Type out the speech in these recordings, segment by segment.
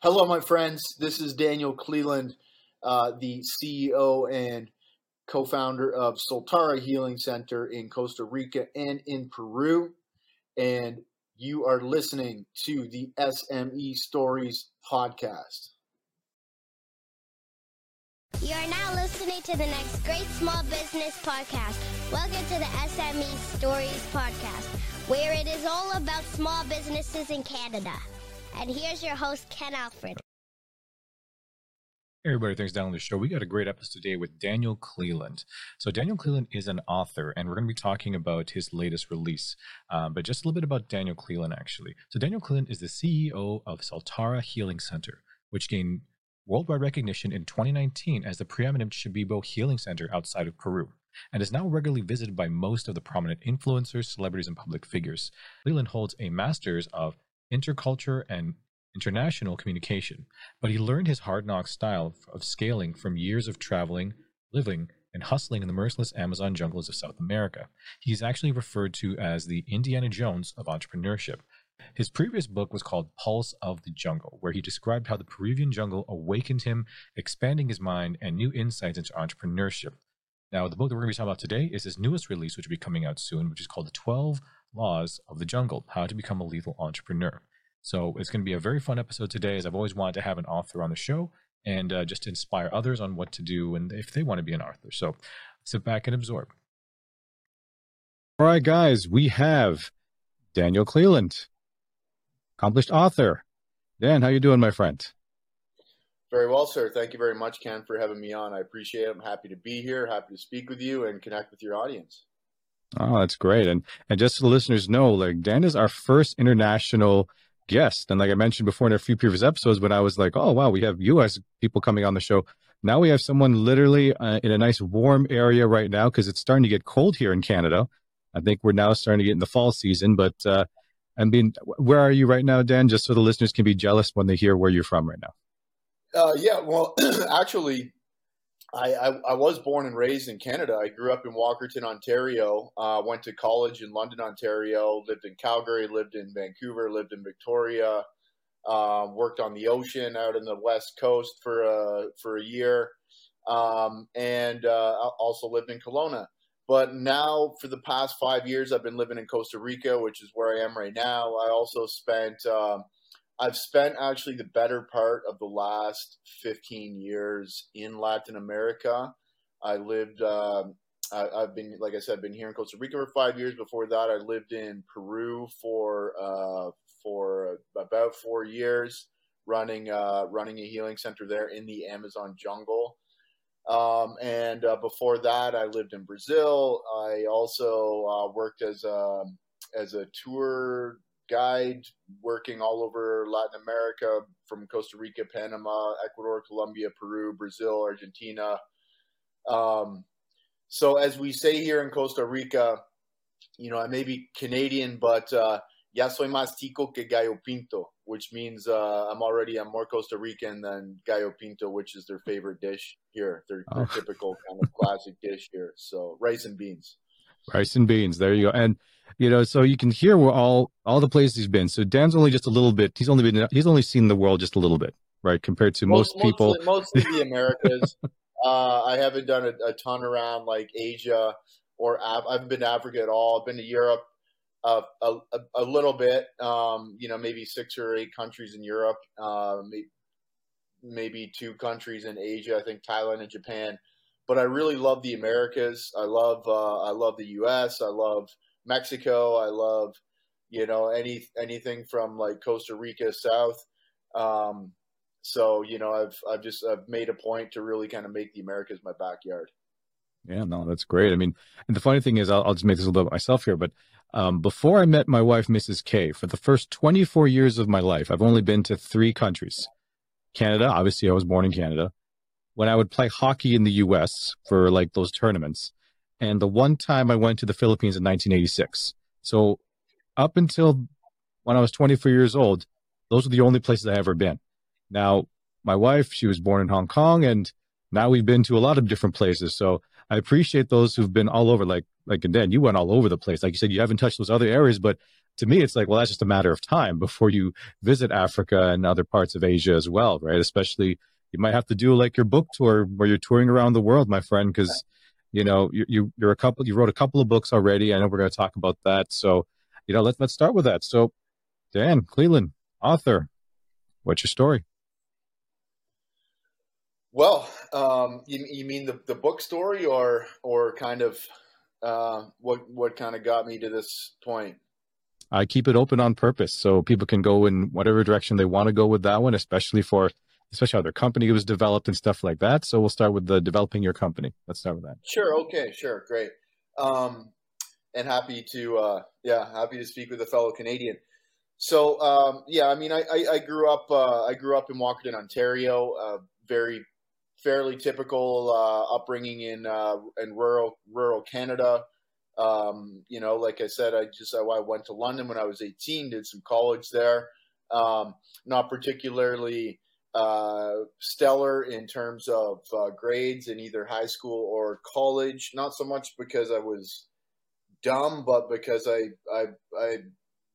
Hello, my friends. This is Daniel Cleland, uh, the CEO and co founder of Soltara Healing Center in Costa Rica and in Peru. And you are listening to the SME Stories podcast. You are now listening to the next great small business podcast. Welcome to the SME Stories podcast, where it is all about small businesses in Canada. And here's your host, Ken Alfred. Everybody, thanks for downloading the show. We got a great episode today with Daniel Cleland. So Daniel Cleland is an author, and we're going to be talking about his latest release. Um, but just a little bit about Daniel Cleland, actually. So Daniel Cleland is the CEO of Soltara Healing Center, which gained worldwide recognition in 2019 as the preeminent Shipibo healing center outside of Peru, and is now regularly visited by most of the prominent influencers, celebrities, and public figures. Cleland holds a master's of interculture and international communication, but he learned his hard knock style of scaling from years of traveling, living, and hustling in the merciless Amazon jungles of South America. He's actually referred to as the Indiana Jones of entrepreneurship. His previous book was called Pulse of the Jungle, where he described how the Peruvian jungle awakened him, expanding his mind and new insights into entrepreneurship. Now, the book that we're going to be talking about today is his newest release, which will be coming out soon, which is called The 12 Laws of the Jungle How to Become a Lethal Entrepreneur. So it's going to be a very fun episode today, as I've always wanted to have an author on the show and uh, just inspire others on what to do and if they want to be an author. So sit back and absorb. All right, guys, we have Daniel Cleland, accomplished author. Dan, how you doing, my friend? Very well, sir. Thank you very much, Ken, for having me on. I appreciate it. I'm happy to be here, happy to speak with you and connect with your audience. Oh, that's great. And and just so the listeners know, like Dan is our first international guest. And like I mentioned before in a few previous episodes, when I was like, oh wow, we have U.S. people coming on the show. Now we have someone literally uh, in a nice warm area right now because it's starting to get cold here in Canada. I think we're now starting to get in the fall season. But uh, I mean, where are you right now, Dan? Just so the listeners can be jealous when they hear where you're from right now. Uh, yeah, well, actually, I, I, I, was born and raised in Canada. I grew up in Walkerton, Ontario. Uh, went to college in London, Ontario. Lived in Calgary. Lived in Vancouver. Lived in Victoria. Uh, worked on the ocean out in the west coast for a for a year, um, and uh, also lived in Kelowna. But now, for the past five years, I've been living in Costa Rica, which is where I am right now. I also spent um, I've spent actually the better part of the last 15 years in Latin America. I lived, um, I, have been, like I said, been here in Costa Rica for five years. Before that, I lived in Peru for uh, for about four years, running uh, running a healing center there in the Amazon jungle. Um, and uh, before that, I lived in Brazil. I also uh, worked as a as a tour guide working all over Latin America from Costa Rica, Panama, Ecuador, Colombia, Peru, Brazil, Argentina. Um, so, as we say here in Costa Rica, you know, I may be Canadian, but uh, ya soy más tico que gallo pinto, which means uh, I'm already I'm more Costa Rican than gallo pinto, which is their favorite dish here. Their, their oh. typical kind of classic dish here. So rice and beans. Rice and beans. There you go. And you know, so you can hear where all all the places he's been. So Dan's only just a little bit. He's only been. He's only seen the world just a little bit, right? Compared to most, most people, mostly, mostly the Americas. uh, I haven't done a, a, ton around like Asia or Af- I haven't been to Africa at all. I've been to Europe uh, a, a, a, little bit. Um, you know, maybe six or eight countries in Europe. Uh, maybe, maybe two countries in Asia. I think Thailand and Japan. But I really love the Americas. I love uh, I love the U.S. I love Mexico. I love, you know, any anything from like Costa Rica south. Um, so you know, I've I've just I've made a point to really kind of make the Americas my backyard. Yeah, no, that's great. I mean, and the funny thing is, I'll, I'll just make this a little bit myself here, but um, before I met my wife, Mrs. K, for the first 24 years of my life, I've only been to three countries. Canada, obviously, I was born in Canada. When I would play hockey in the U.S. for like those tournaments, and the one time I went to the Philippines in 1986. So up until when I was 24 years old, those were the only places I ever been. Now, my wife, she was born in Hong Kong, and now we've been to a lot of different places. So I appreciate those who've been all over. Like like and Dan, you went all over the place. Like you said, you haven't touched those other areas, but to me, it's like, well, that's just a matter of time before you visit Africa and other parts of Asia as well, right? Especially, you might have to do like your book tour where you're touring around the world, my friend, because you know you, you you're a couple you wrote a couple of books already. I know we're going to talk about that, so you know let's let's start with that. So, Dan Cleland, author, what's your story? Well, um, you, you mean the, the book story or or kind of uh, what what kind of got me to this point? I keep it open on purpose so people can go in whatever direction they want to go with that one, especially for especially how their company was developed and stuff like that. So we'll start with the developing your company. Let's start with that. Sure. Okay. Sure. Great. Um, and happy to uh, yeah happy to speak with a fellow Canadian. So um, yeah, I mean, I, I, I grew up uh, I grew up in Walkerton, Ontario. Uh, very fairly typical uh, upbringing in uh, in rural rural Canada. Um, you know, like I said, I just I went to London when I was 18, did some college there. Um, not particularly uh, stellar in terms of uh, grades in either high school or college. Not so much because I was dumb, but because I I, I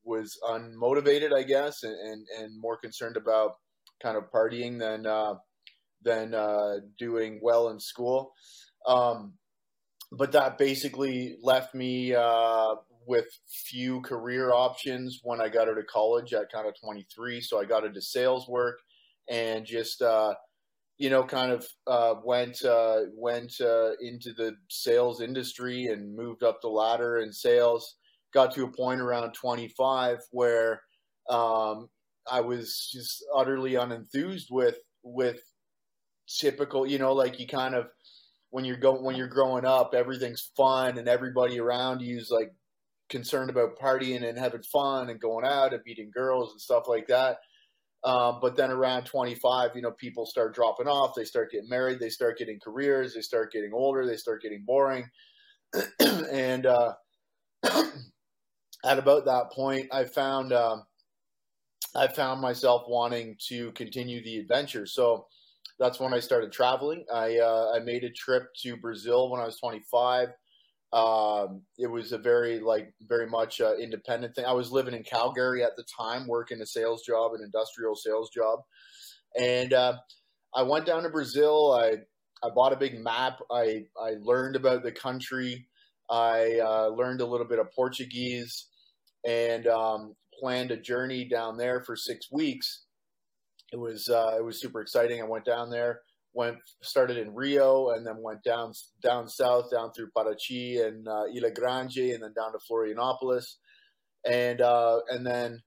was unmotivated, I guess, and, and, and more concerned about kind of partying than uh, than uh, doing well in school. Um, but that basically left me uh, with few career options when I got out of college at kind of 23. So I got into sales work and just uh, you know kind of uh, went uh, went uh, into the sales industry and moved up the ladder in sales. Got to a point around 25 where um, I was just utterly unenthused with with typical, you know, like you kind of when you're going when you're growing up, everything's fun and everybody around you's like concerned about partying and having fun and going out and meeting girls and stuff like that. Um, but then around 25, you know, people start dropping off. They start getting married. They start getting careers. They start getting older. They start getting boring. and uh, at about that point, I found um, I found myself wanting to continue the adventure. So that's when I started traveling. I uh, I made a trip to Brazil when I was 25. Um, it was a very like very much uh, independent thing. I was living in Calgary at the time, working a sales job, an industrial sales job, and uh, I went down to Brazil. I I bought a big map. I I learned about the country. I uh, learned a little bit of Portuguese, and um, planned a journey down there for six weeks it was uh, it was super exciting. I went down there, went started in Rio, and then went down down south, down through Paraty and uh, Grande, and then down to Florianopolis, and uh, and then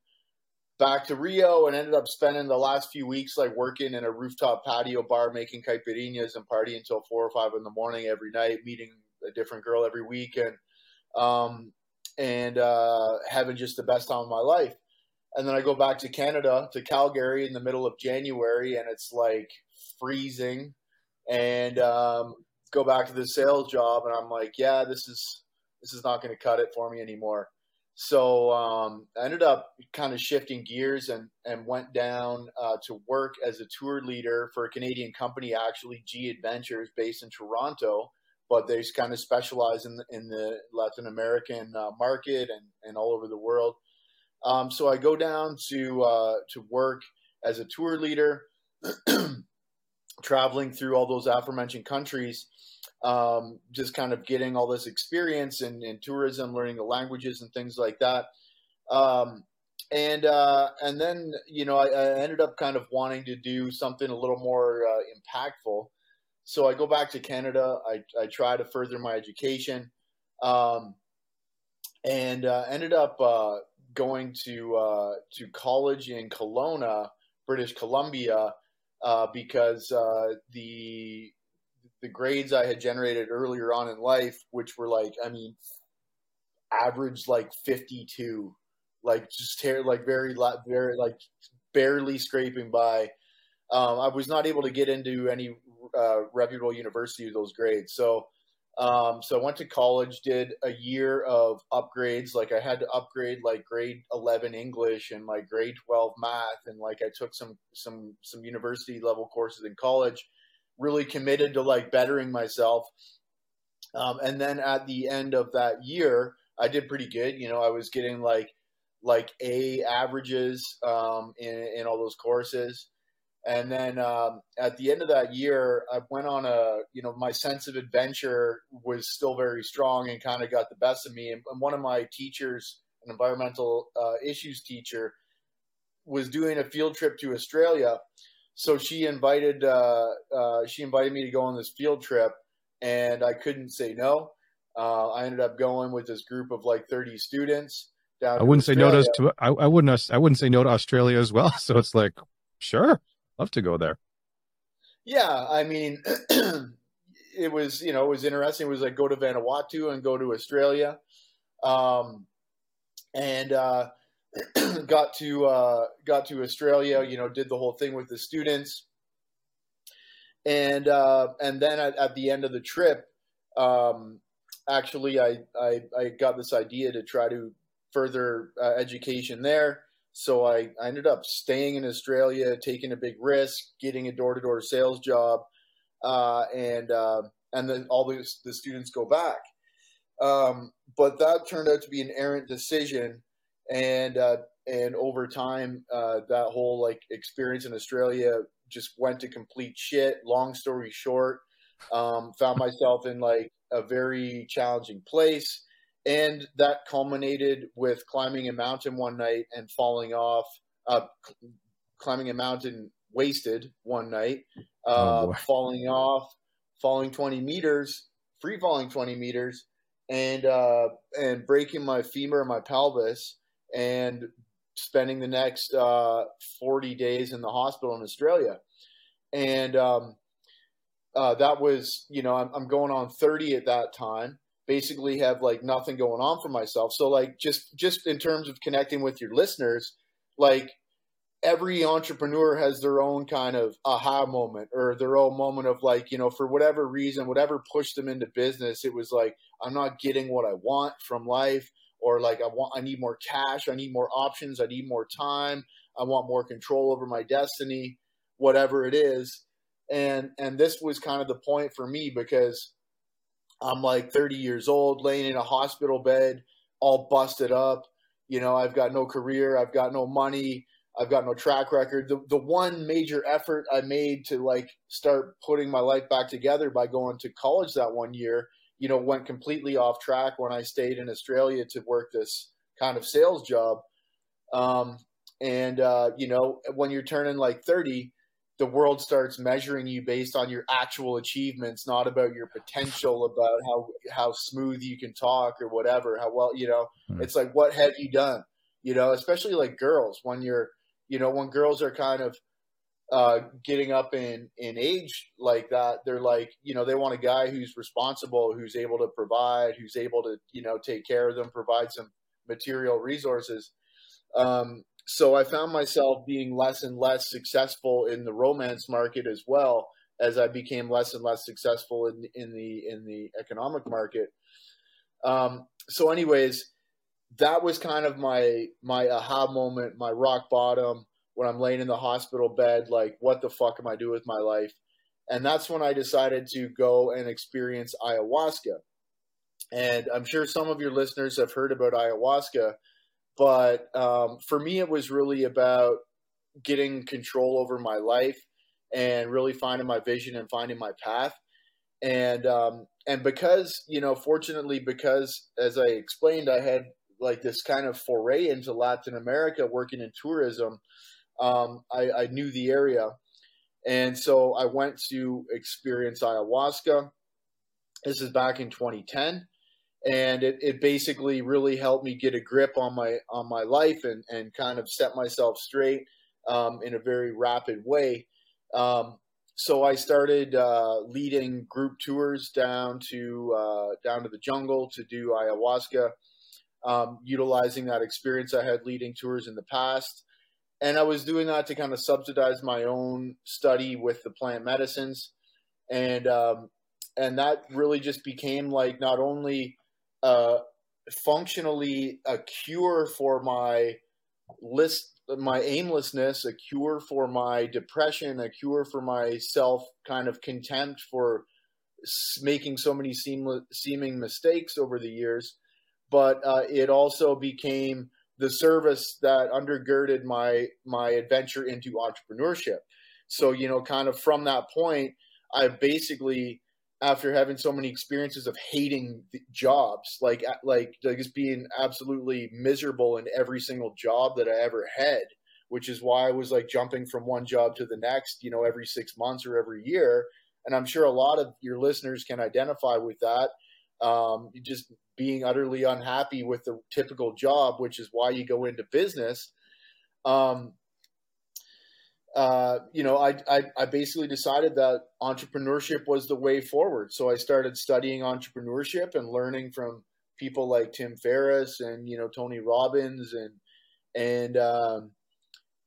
back to Rio, and ended up spending the last few weeks like working in a rooftop patio bar, making caipirinhas and partying until four or five in the morning every night, meeting a different girl every week, and um, and uh, having just the best time of my life. And then I go back to Canada to Calgary in the middle of January, and it's like freezing, and um, go back to the sales job, and I'm like, yeah, this is this is not going to cut it for me anymore. So um, I ended up kind of shifting gears and and went down uh, to work as a tour leader for a Canadian company, actually G Adventures, based in Toronto. But they kind of specialize in the, in the Latin American uh, market and, and all over the world. Um, so I go down to uh, to work as a tour leader, traveling through all those aforementioned countries, um, just kind of getting all this experience in, in, tourism, learning the languages and things like that. Um, and uh, and then you know I, I, ended up kind of wanting to do something a little more uh, impactful. So I go back to Canada. I, I try to further my education, um, and uh, ended up uh, going to uh, to college in Kelowna, British Columbia, uh, because uh, the the grades I had generated earlier on in life, which were like, I mean, average like fifty two, like just ter- like very very like barely scraping by. Um, I was not able to get into any uh, reputable university with those grades, so um, so I went to college, did a year of upgrades. Like I had to upgrade like grade 11 English and like grade 12 math. And like I took some, some, some university level courses in college, really committed to like bettering myself. Um, and then at the end of that year, I did pretty good. You know, I was getting like, like A averages um, in, in all those courses. And then um, at the end of that year, I went on a, you know, my sense of adventure was still very strong and kind of got the best of me. And, and one of my teachers, an environmental uh, issues teacher, was doing a field trip to Australia. So she invited, uh, uh, she invited me to go on this field trip, and I couldn't say no. Uh, I ended up going with this group of like 30 students. I wouldn't say no to, I, I wouldn't, I wouldn't say no to Australia as well. So it's like, sure love to go there. Yeah, I mean, it was you know it was interesting. It was like go to Vanuatu and go to Australia, um, and uh, got to uh, got to Australia. You know, did the whole thing with the students, and uh, and then at, at the end of the trip, um, actually, I, I I got this idea to try to further uh, education there. So I, I ended up staying in Australia, taking a big risk, getting a door to door sales job, uh, and uh, and then all the the students go back. Um, but that turned out to be an errant decision, and uh, and over time, uh, that whole like experience in Australia just went to complete shit. Long story short, um, found myself in like a very challenging place and that culminated with climbing a mountain one night and falling off uh, climbing a mountain wasted one night uh, oh falling off falling 20 meters free falling 20 meters and uh, and breaking my femur and my pelvis and spending the next uh, 40 days in the hospital in australia. And um, uh, that was you know I'm, I'm going on 30 at that time basically have like nothing going on for myself. So like just just in terms of connecting with your listeners, like every entrepreneur has their own kind of aha moment or their own moment of like, you know, for whatever reason, whatever pushed them into business, it was like I'm not getting what I want from life or like I want I need more cash, I need more options, I need more time, I want more control over my destiny, whatever it is. And and this was kind of the point for me because I'm like 30 years old, laying in a hospital bed, all busted up. You know, I've got no career, I've got no money, I've got no track record. The the one major effort I made to like start putting my life back together by going to college that one year, you know, went completely off track when I stayed in Australia to work this kind of sales job. Um, and uh, you know, when you're turning like 30, the world starts measuring you based on your actual achievements, not about your potential, about how how smooth you can talk or whatever, how well you know. Mm. It's like what have you done? You know, especially like girls when you're, you know, when girls are kind of uh, getting up in in age like that, they're like, you know, they want a guy who's responsible, who's able to provide, who's able to, you know, take care of them, provide some material resources. Um, so I found myself being less and less successful in the romance market as well as I became less and less successful in in the in the economic market. Um, so, anyways, that was kind of my my aha moment, my rock bottom when I'm laying in the hospital bed, like, what the fuck am I doing with my life? And that's when I decided to go and experience ayahuasca. And I'm sure some of your listeners have heard about ayahuasca but um, for me, it was really about getting control over my life and really finding my vision and finding my path. And um, and because you know, fortunately, because as I explained, I had like this kind of foray into Latin America, working in tourism. Um, I, I knew the area, and so I went to experience ayahuasca. This is back in 2010 and it, it basically really helped me get a grip on my on my life and and kind of set myself straight um, in a very rapid way. Um, so I started uh, leading group tours down to uh, down to the jungle to do ayahuasca, um, utilizing that experience I had leading tours in the past, and I was doing that to kind of subsidize my own study with the plant medicines, and um, and that really just became like not only uh, functionally a cure for my list my aimlessness a cure for my depression a cure for my self kind of contempt for making so many seamless, seeming mistakes over the years but uh, it also became the service that undergirded my my adventure into entrepreneurship. So you know, kind of from that point, I basically after having so many experiences of hating jobs, like like just being absolutely miserable in every single job that I ever had, which is why I was like jumping from one job to the next, you know, every six months or every year. And I'm sure a lot of your listeners can identify with that. Um, just being utterly unhappy with the typical job, which is why you go into business. Um, uh, you know, I, I, I basically decided that entrepreneurship was the way forward. So I started studying entrepreneurship and learning from people like Tim Ferriss and you know Tony Robbins and and um,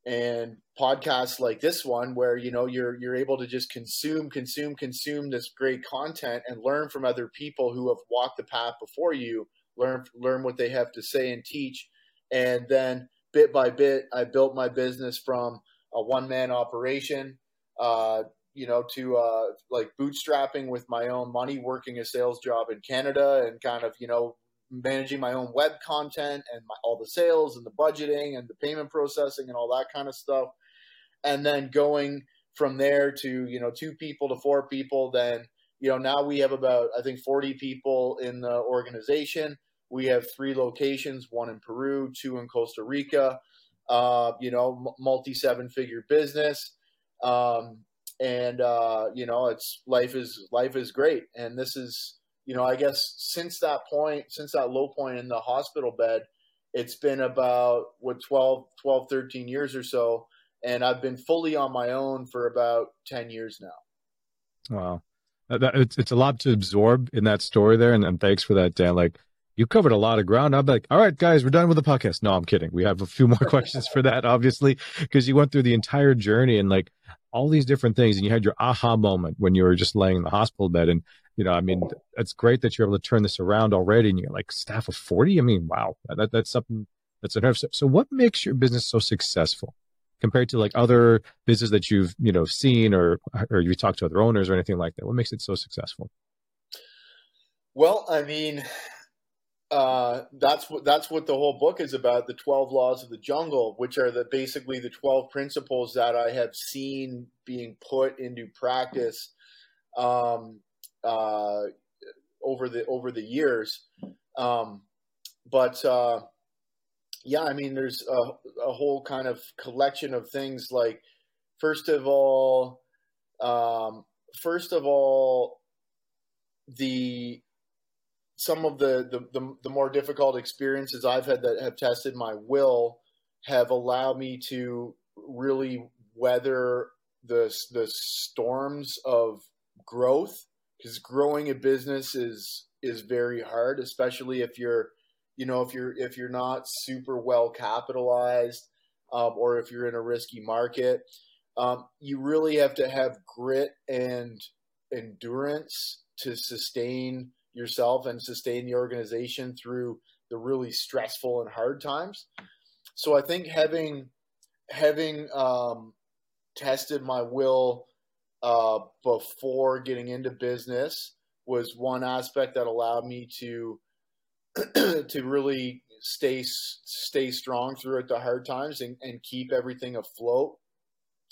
and podcasts like this one where you know you're you're able to just consume consume consume this great content and learn from other people who have walked the path before you learn learn what they have to say and teach and then bit by bit I built my business from a one man operation, uh, you know, to uh, like bootstrapping with my own money, working a sales job in Canada, and kind of you know managing my own web content and my, all the sales and the budgeting and the payment processing and all that kind of stuff, and then going from there to you know two people to four people, then you know now we have about I think 40 people in the organization. We have three locations, one in Peru, two in Costa Rica uh, you know, multi seven figure business. Um, and, uh, you know, it's life is life is great. And this is, you know, I guess since that point, since that low point in the hospital bed, it's been about what 12, 12, 13 years or so. And I've been fully on my own for about 10 years now. Wow. That, it's, it's a lot to absorb in that story there. And, and thanks for that, Dan. Like, you covered a lot of ground. I'm like, all right, guys, we're done with the podcast. No, I'm kidding. We have a few more questions for that, obviously, because you went through the entire journey and like all these different things. And you had your aha moment when you were just laying in the hospital bed. And, you know, I mean, it's great that you're able to turn this around already. And you're like, staff of 40? I mean, wow, that, that's something that's a nerve. So, what makes your business so successful? compared to like other business that you've you know seen or or you talked to other owners or anything like that what makes it so successful well i mean uh, that's what that's what the whole book is about the 12 laws of the jungle which are the basically the 12 principles that i have seen being put into practice um, uh, over the over the years. Um, but uh, yeah i mean there's a, a, whole kind of collection of things like first of all um, first of all the some of the, the, the, the, more difficult experiences I've had that have tested my will have allowed me to really weather the, the storms of growth because growing a business is, is very hard, especially if you're, you know, if you're, if you're not super well capitalized um, or if you're in a risky market, um, you really have to have grit and endurance to sustain yourself and sustain the organization through the really stressful and hard times. So I think having having um, tested my will uh, before getting into business was one aspect that allowed me to to really stay stay strong throughout the hard times and, and keep everything afloat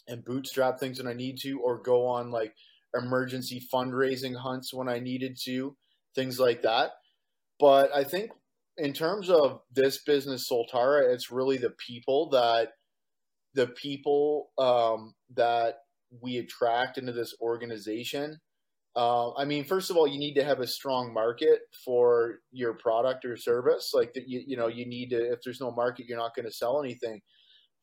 and bootstrap things when I need to or go on like emergency fundraising hunts when I needed to things like that. But I think in terms of this business, Soltara, it's really the people that the people um, that we attract into this organization. Uh, I mean, first of all, you need to have a strong market for your product or service. Like that, you, you know, you need to. If there's no market, you're not going to sell anything.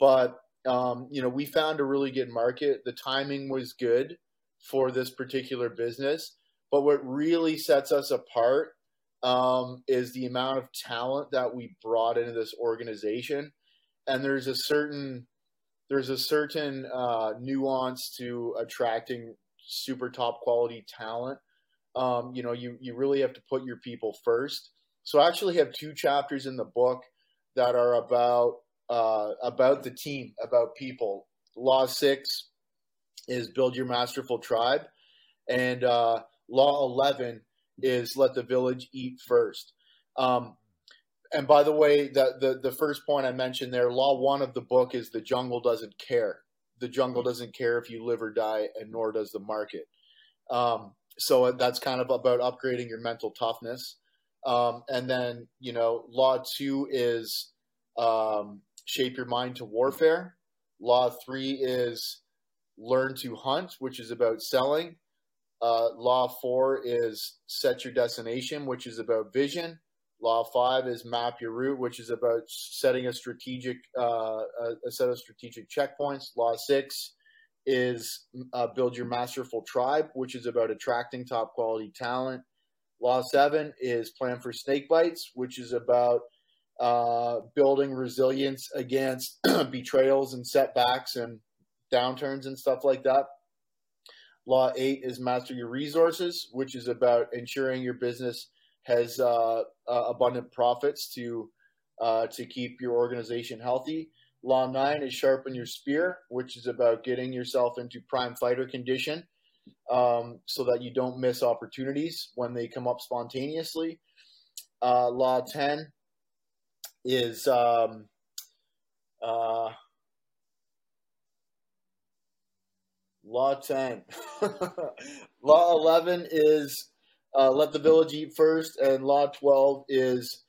But um, you know, we found a really good market. The timing was good for this particular business. But what really sets us apart um, is the amount of talent that we brought into this organization. And there's a certain there's a certain uh, nuance to attracting super top quality talent. Um, you know, you you really have to put your people first. So I actually have two chapters in the book that are about uh, about the team, about people. Law six is build your masterful tribe, and uh, law 11 is let the village eat first. Um, and by the way, the, the the first point I mentioned there, law one of the book is the jungle doesn't care. The jungle doesn't care if you live or die, and nor does the market. Um, so that's kind of about upgrading your mental toughness. Um, and then you know, law two is um, shape your mind to warfare. Law three is learn to hunt, which is about selling. Uh, law four is set your destination, which is about vision. Law five is map your route, which is about setting a strategic uh, a, set of strategic checkpoints. Law six is uh, build your masterful tribe, which is about attracting top quality talent. Law seven is plan for snake bites, which is about uh, building resilience against betrayals and setbacks and downturns and stuff like that. Law eight is master your resources, which is about ensuring your business has uh, uh, abundant profits to uh, to keep your organization healthy. Law nine is sharpen your spear, which is about getting yourself into prime fighter condition um, so that you don't miss opportunities when they come up spontaneously. Uh, law 10 is um, uh, Law 10. law 11 is uh, let the village eat first, and Law 12 is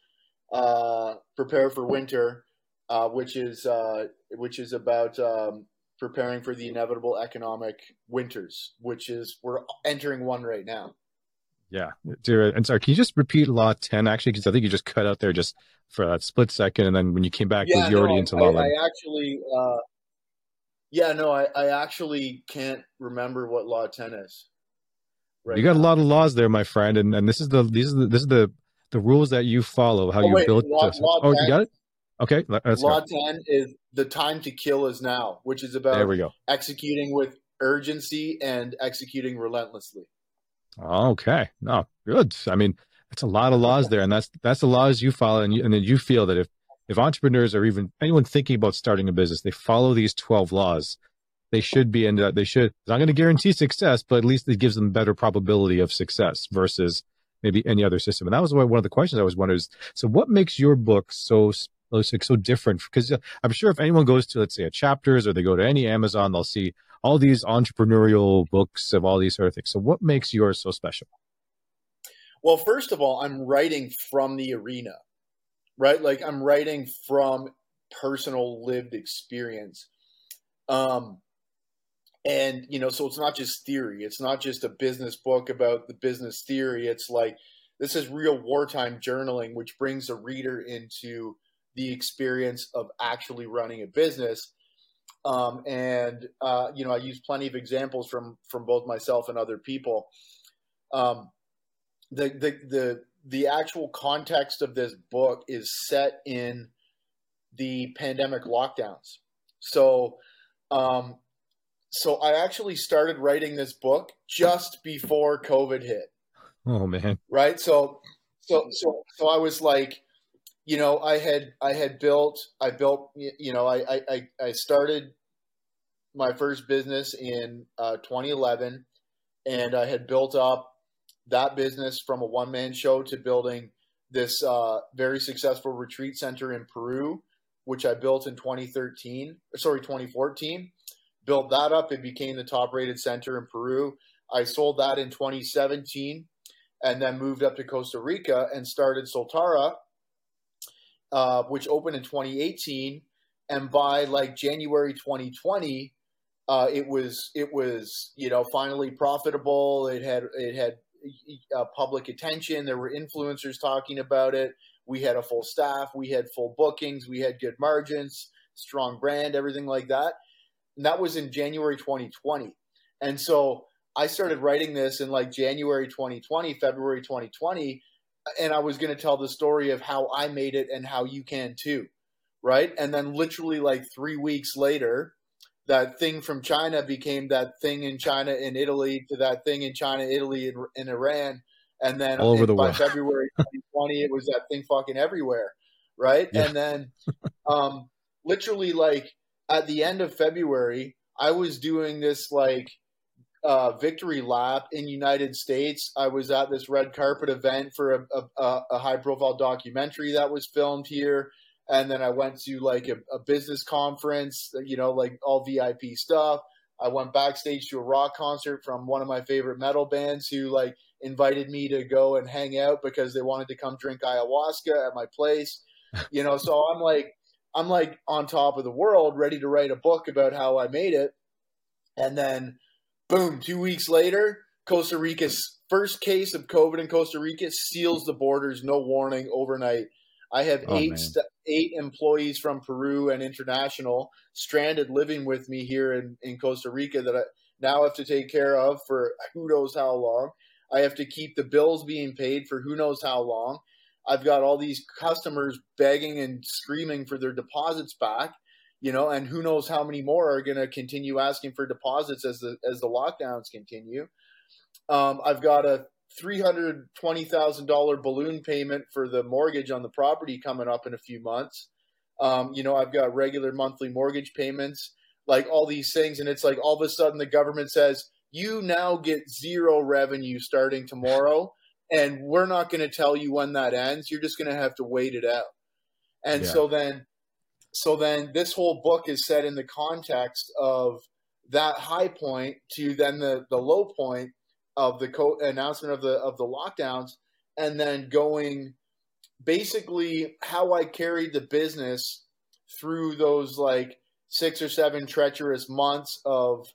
uh, prepare for winter, uh, which is uh, which is about um, preparing for the inevitable economic winters, which is we're entering one right now. Yeah, and sorry, can you just repeat Law 10 actually? Because I think you just cut out there just for that split second, and then when you came back, yeah, was you no, already into Law 11? I actually uh, yeah, no, I, I actually can't remember what law ten is. Right you got now. a lot of laws there, my friend, and, and this is the these are the, this is the the rules that you follow, how oh, you wait, build. Law, law oh, 10, you got it. Okay, let's law go. ten is the time to kill is now, which is about there we go. executing with urgency and executing relentlessly. Okay, no, good. I mean, that's a lot of laws there, and that's that's the laws you follow, and, you, and then you feel that if if entrepreneurs or even anyone thinking about starting a business, they follow these 12 laws, they should be in, they should, it's not going to guarantee success, but at least it gives them better probability of success versus maybe any other system. And that was one of the questions I was wondering is, so what makes your book so, so different? Because uh, I'm sure if anyone goes to, let's say a chapters or they go to any Amazon, they'll see all these entrepreneurial books of all these sort of things. So what makes yours so special? Well, first of all, I'm writing from the arena right? Like I'm writing from personal lived experience. Um, and you know, so it's not just theory. It's not just a business book about the business theory. It's like this is real wartime journaling, which brings a reader into the experience of actually running a business. Um, and uh, you know, I use plenty of examples from from both myself and other people. Um, the the the the actual context of this book is set in the pandemic lockdowns. So, um, so I actually started writing this book just before COVID hit. Oh man! Right. So, so, so, so I was like, you know, I had I had built I built you know I I I started my first business in uh, 2011, and I had built up that business from a one man show to building this uh, very successful retreat center in Peru, which I built in 2013, sorry, 2014. Built that up. It became the top rated center in Peru. I sold that in 2017 and then moved up to Costa Rica and started Soltara, uh, which opened in 2018. And by like January 2020, uh, it was it was you know finally profitable. It had it had uh, public attention. There were influencers talking about it. We had a full staff. We had full bookings. We had good margins, strong brand, everything like that. And that was in January 2020. And so I started writing this in like January 2020, February 2020, and I was going to tell the story of how I made it and how you can too. Right. And then literally like three weeks later, that thing from China became that thing in China in Italy to that thing in China, Italy, and, and Iran, and then all over the by world. February 2020, it was that thing fucking everywhere, right? Yeah. And then, um, literally, like at the end of February, I was doing this like uh, victory lap in United States. I was at this red carpet event for a, a, a high profile documentary that was filmed here. And then I went to like a, a business conference, you know, like all VIP stuff. I went backstage to a rock concert from one of my favorite metal bands who like invited me to go and hang out because they wanted to come drink ayahuasca at my place. You know, so I'm like I'm like on top of the world, ready to write a book about how I made it. And then boom, 2 weeks later, Costa Rica's first case of COVID in Costa Rica seals the borders, no warning, overnight. I have oh, eight st- eight employees from Peru and international stranded living with me here in, in Costa Rica that I now have to take care of for who knows how long. I have to keep the bills being paid for who knows how long. I've got all these customers begging and screaming for their deposits back, you know, and who knows how many more are going to continue asking for deposits as the as the lockdowns continue. Um, I've got a three hundred twenty thousand dollar balloon payment for the mortgage on the property coming up in a few months. Um, you know, I've got regular monthly mortgage payments, like all these things, and it's like all of a sudden the government says you now get zero revenue starting tomorrow, and we're not going to tell you when that ends. You're just going to have to wait it out. And yeah. so then, so then this whole book is set in the context of that high point to then the the low point of the co- announcement of the of the lockdowns, and then going basically how I carried the business through those like six or seven treacherous months of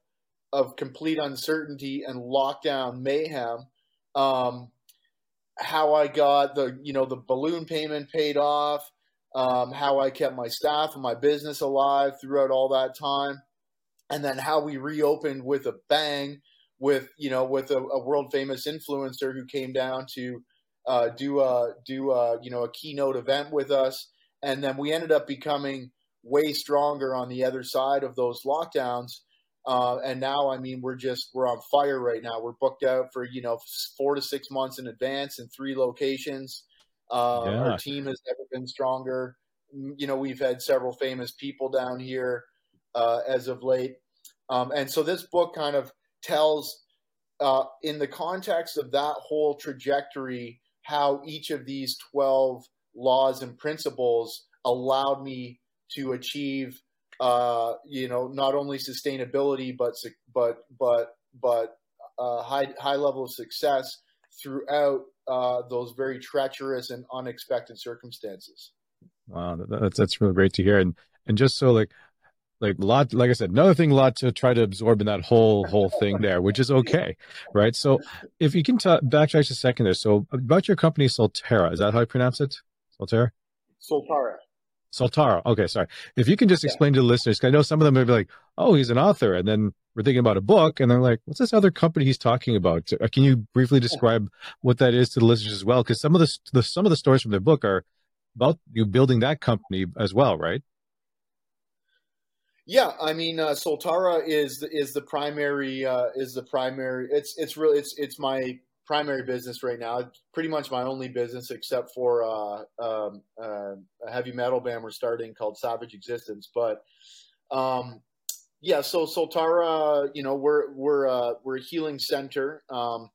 of complete uncertainty and lockdown mayhem. Um, how I got the you know the balloon payment paid off, um, how I kept my staff and my business alive throughout all that time, and then how we reopened with a bang with you know with a, a world famous influencer who came down to uh, do a do a you know a keynote event with us, and then we ended up becoming way stronger on the other side of those lockdowns. Uh, and now, I mean, we're just we're on fire right now. We're booked out for you know four to six months in advance in three locations. Uh, yeah. Our team has never been stronger. You know, we've had several famous people down here uh, as of late, um, and so this book kind of tells, uh, in the context of that whole trajectory, how each of these 12 laws and principles allowed me to achieve, uh, you know, not only sustainability, but, but, but, but uh, high, high level of success throughout uh, those very treacherous and unexpected circumstances. Wow, that's that's really great to hear. And and just so like like lot like i said another thing a lot to try to absorb in that whole whole thing there which is okay right? So if you can t- backtrack a second there. So about your company solterra is that how you pronounce it? Solterra? Soltara soltara okay sorry. If you can just explain yeah. to the listeners because i know some of them may be like oh he's an author and then we're thinking about a book and they're like what's this other company he's talking about? Uh, can you briefly describe what that is to the listeners as well? Because some of the, the some of the stories from the book are about you building that company as well right yeah, I mean, uh, Soltara is is the primary uh, is the primary. It's it's really it's it's my primary business right now. It's pretty much my only business except for uh, um, uh, a heavy metal band we're starting called Savage Existence. But um, yeah, so Soltara, you know, we're we're uh, we're a healing center. Um,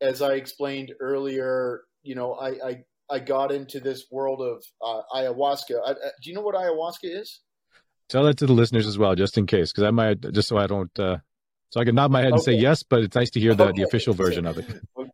as I explained earlier, you know, I I, I got into this world of uh, ayahuasca. I, do you know what ayahuasca is? Tell that to the listeners as well, just in case, because I might just so I don't, uh, so I can nod my head and okay. say yes, but it's nice to hear the, okay. the official version of it.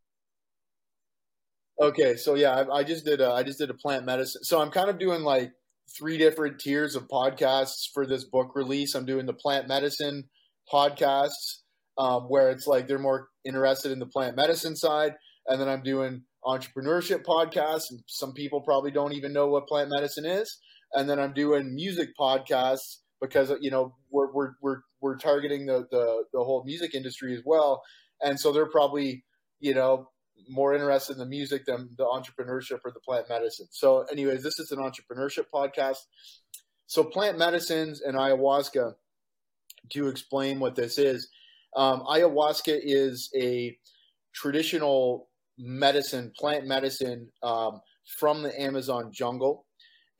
Okay, so yeah, I, I just did a, I just did a plant medicine. So I'm kind of doing like three different tiers of podcasts for this book release. I'm doing the plant medicine podcasts, um, where it's like they're more interested in the plant medicine side, and then I'm doing entrepreneurship podcasts. And some people probably don't even know what plant medicine is and then I'm doing music podcasts because you know we're we're we're, we're targeting the, the the whole music industry as well, and so they're probably you know more interested in the music than the entrepreneurship or the plant medicine. So, anyways, this is an entrepreneurship podcast. So, plant medicines and ayahuasca. To explain what this is, um, ayahuasca is a traditional medicine, plant medicine um, from the Amazon jungle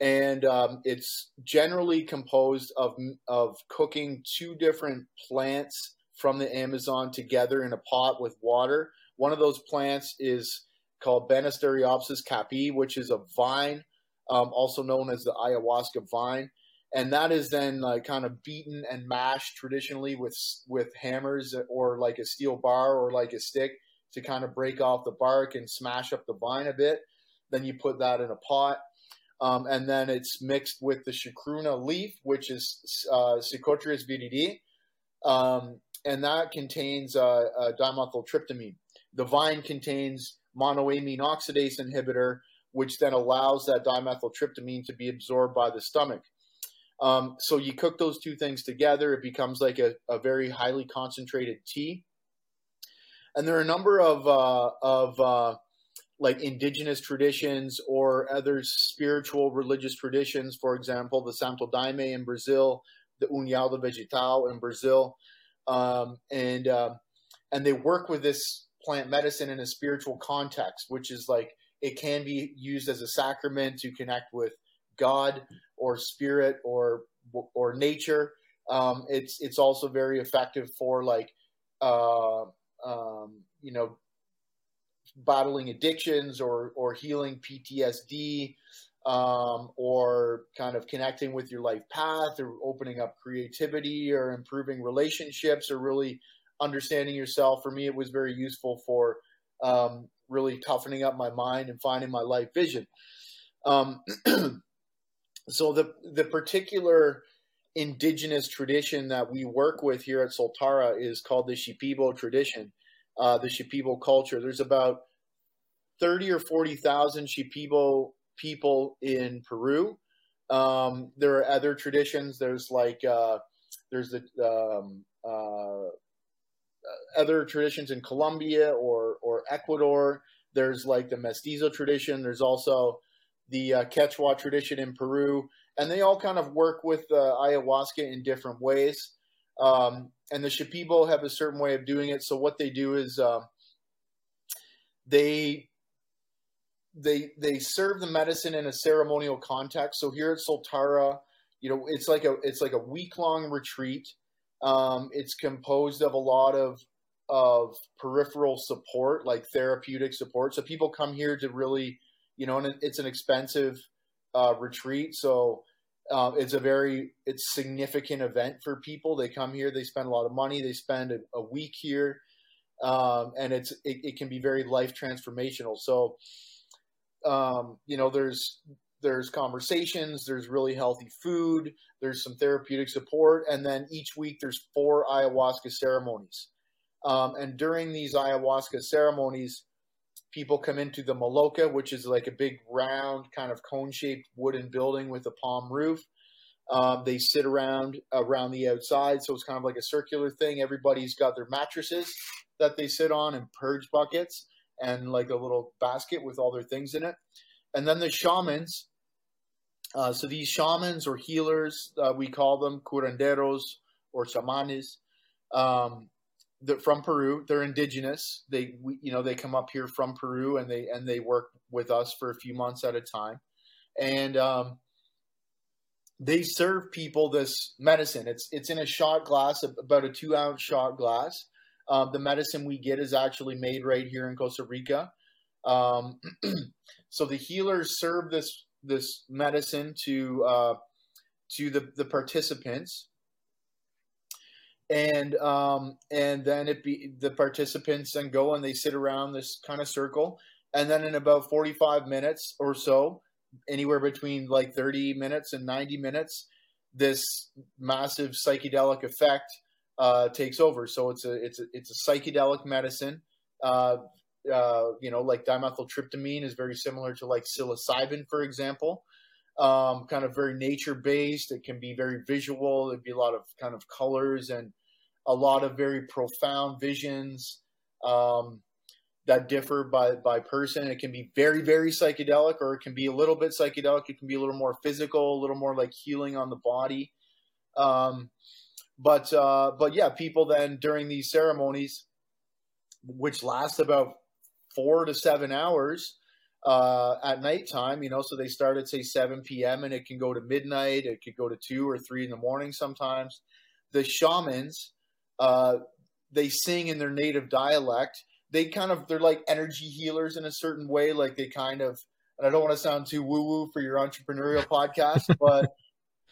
and um, it's generally composed of of cooking two different plants from the Amazon together in a pot with water. One of those plants is called Banisteriopsis caapi, which is a vine, um, also known as the ayahuasca vine. And that is then like kind of beaten and mashed traditionally with with hammers or like a steel bar or like a stick to kind of break off the bark and smash up the vine a bit. Then you put that in a pot. Um, and then it's mixed with the chacruna leaf, which is uh, viridi, um, and that contains uh, uh, dimethyltryptamine. The vine contains monoamine oxidase inhibitor, which then allows that dimethyltryptamine to be absorbed by the stomach. Um, so you cook those two things together, it becomes like a, a very highly concentrated tea. And there are a number of uh, of uh, like indigenous traditions or other spiritual religious traditions. For example, the Santo Daime in Brazil, the União do Vegetal in Brazil, um, and uh, and they work with this plant medicine in a spiritual context, which is like it can be used as a sacrament to connect with God or spirit or or nature. Um, it's it's also very effective for like uh, um, you know battling addictions or or healing PTSD um, or kind of connecting with your life path or opening up creativity or improving relationships or really understanding yourself. For me, it was very useful for um, really toughening up my mind and finding my life vision. Um, so the the particular indigenous tradition that we work with here at Soltara is called the Shipibo tradition uh, the Shipibo culture. There's about 30 or 40,000 Shipibo people in Peru. Um, there are other traditions. There's like, uh, there's the, um, uh, other traditions in Colombia or, or Ecuador. There's like the mestizo tradition. There's also the uh, Quechua tradition in Peru. And they all kind of work with uh, ayahuasca in different ways. Um, and the Shipibo have a certain way of doing it. So what they do is uh, they they they serve the medicine in a ceremonial context. So here at Soltara, you know, it's like a it's like a week long retreat. Um, it's composed of a lot of of peripheral support, like therapeutic support. So people come here to really, you know, and it's an expensive uh, retreat. So uh, it's a very it's significant event for people. They come here, they spend a lot of money, they spend a, a week here, um, and it's it, it, can be very life transformational. So, um, you know, there's there's conversations, there's really healthy food, there's some therapeutic support, and then each week there's four ayahuasca ceremonies. Um, and during these ayahuasca ceremonies, people come into the Maloka, which is like a big round kind of cone shaped wooden building with a palm roof. Um, they sit around around the outside, so it's kind of like a circular thing. Everybody's got their mattresses that they sit on and purge buckets and like a little basket with all their things in it. And then the shamans. Uh, so these shamans or healers, uh, we call them curanderos or chamanes. Um, they're from Peru. They're indigenous. They, we, you know, they come up here from Peru and they and they work with us for a few months at a time, and um, they serve people this medicine. It's it's in a shot glass, about a two ounce shot glass. Um, the medicine we get is actually made right here in Costa Rica. Um, so the healers serve this this medicine to uh, to the the participants and um, and then it be the participants then go and they sit around this kind of circle, and then in about forty five minutes or so, anywhere between like thirty minutes and ninety minutes, this massive psychedelic effect uh, takes over. So it's a it's a it's a psychedelic medicine. Uh, uh, you know, like dimethyltryptamine is very similar to like psilocybin, for example. Um, kind of very nature based. It can be very visual. There'd be a lot of kind of colors and a lot of very profound visions um, that differ by by person. It can be very very psychedelic, or it can be a little bit psychedelic. It can be a little more physical, a little more like healing on the body. Um, but uh, but yeah, people then during these ceremonies, which last about four to seven hours uh, at nighttime, you know, so they start at say 7 p.m. and it can go to midnight. It could go to two or three in the morning sometimes. The shamans uh, they sing in their native dialect. They kind of they're like energy healers in a certain way. Like they kind of and I don't want to sound too woo woo for your entrepreneurial podcast, but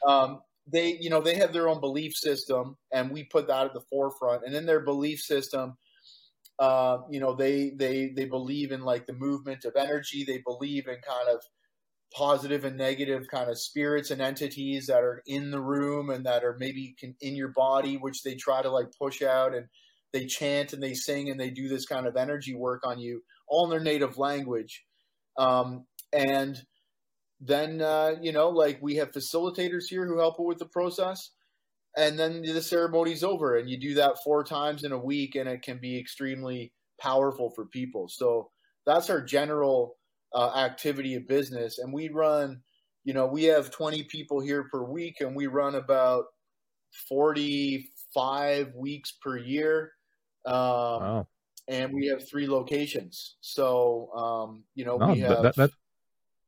um, they you know they have their own belief system, and we put that at the forefront. And in their belief system, uh, you know they they they believe in like the movement of energy. They believe in kind of positive and negative kind of spirits and entities that are in the room and that are maybe can, in your body, which they try to like push out and they chant and they sing and they do this kind of energy work on you, all in their native language. Um, and then, uh, you know, like we have facilitators here who help with the process. And then the ceremony's over, and you do that four times in a week, and it can be extremely powerful for people. So that's our general uh, activity of business. And we run, you know, we have 20 people here per week, and we run about 45 weeks per year. Um, wow. And we have three locations. So, um, you know, no, we have. That, that,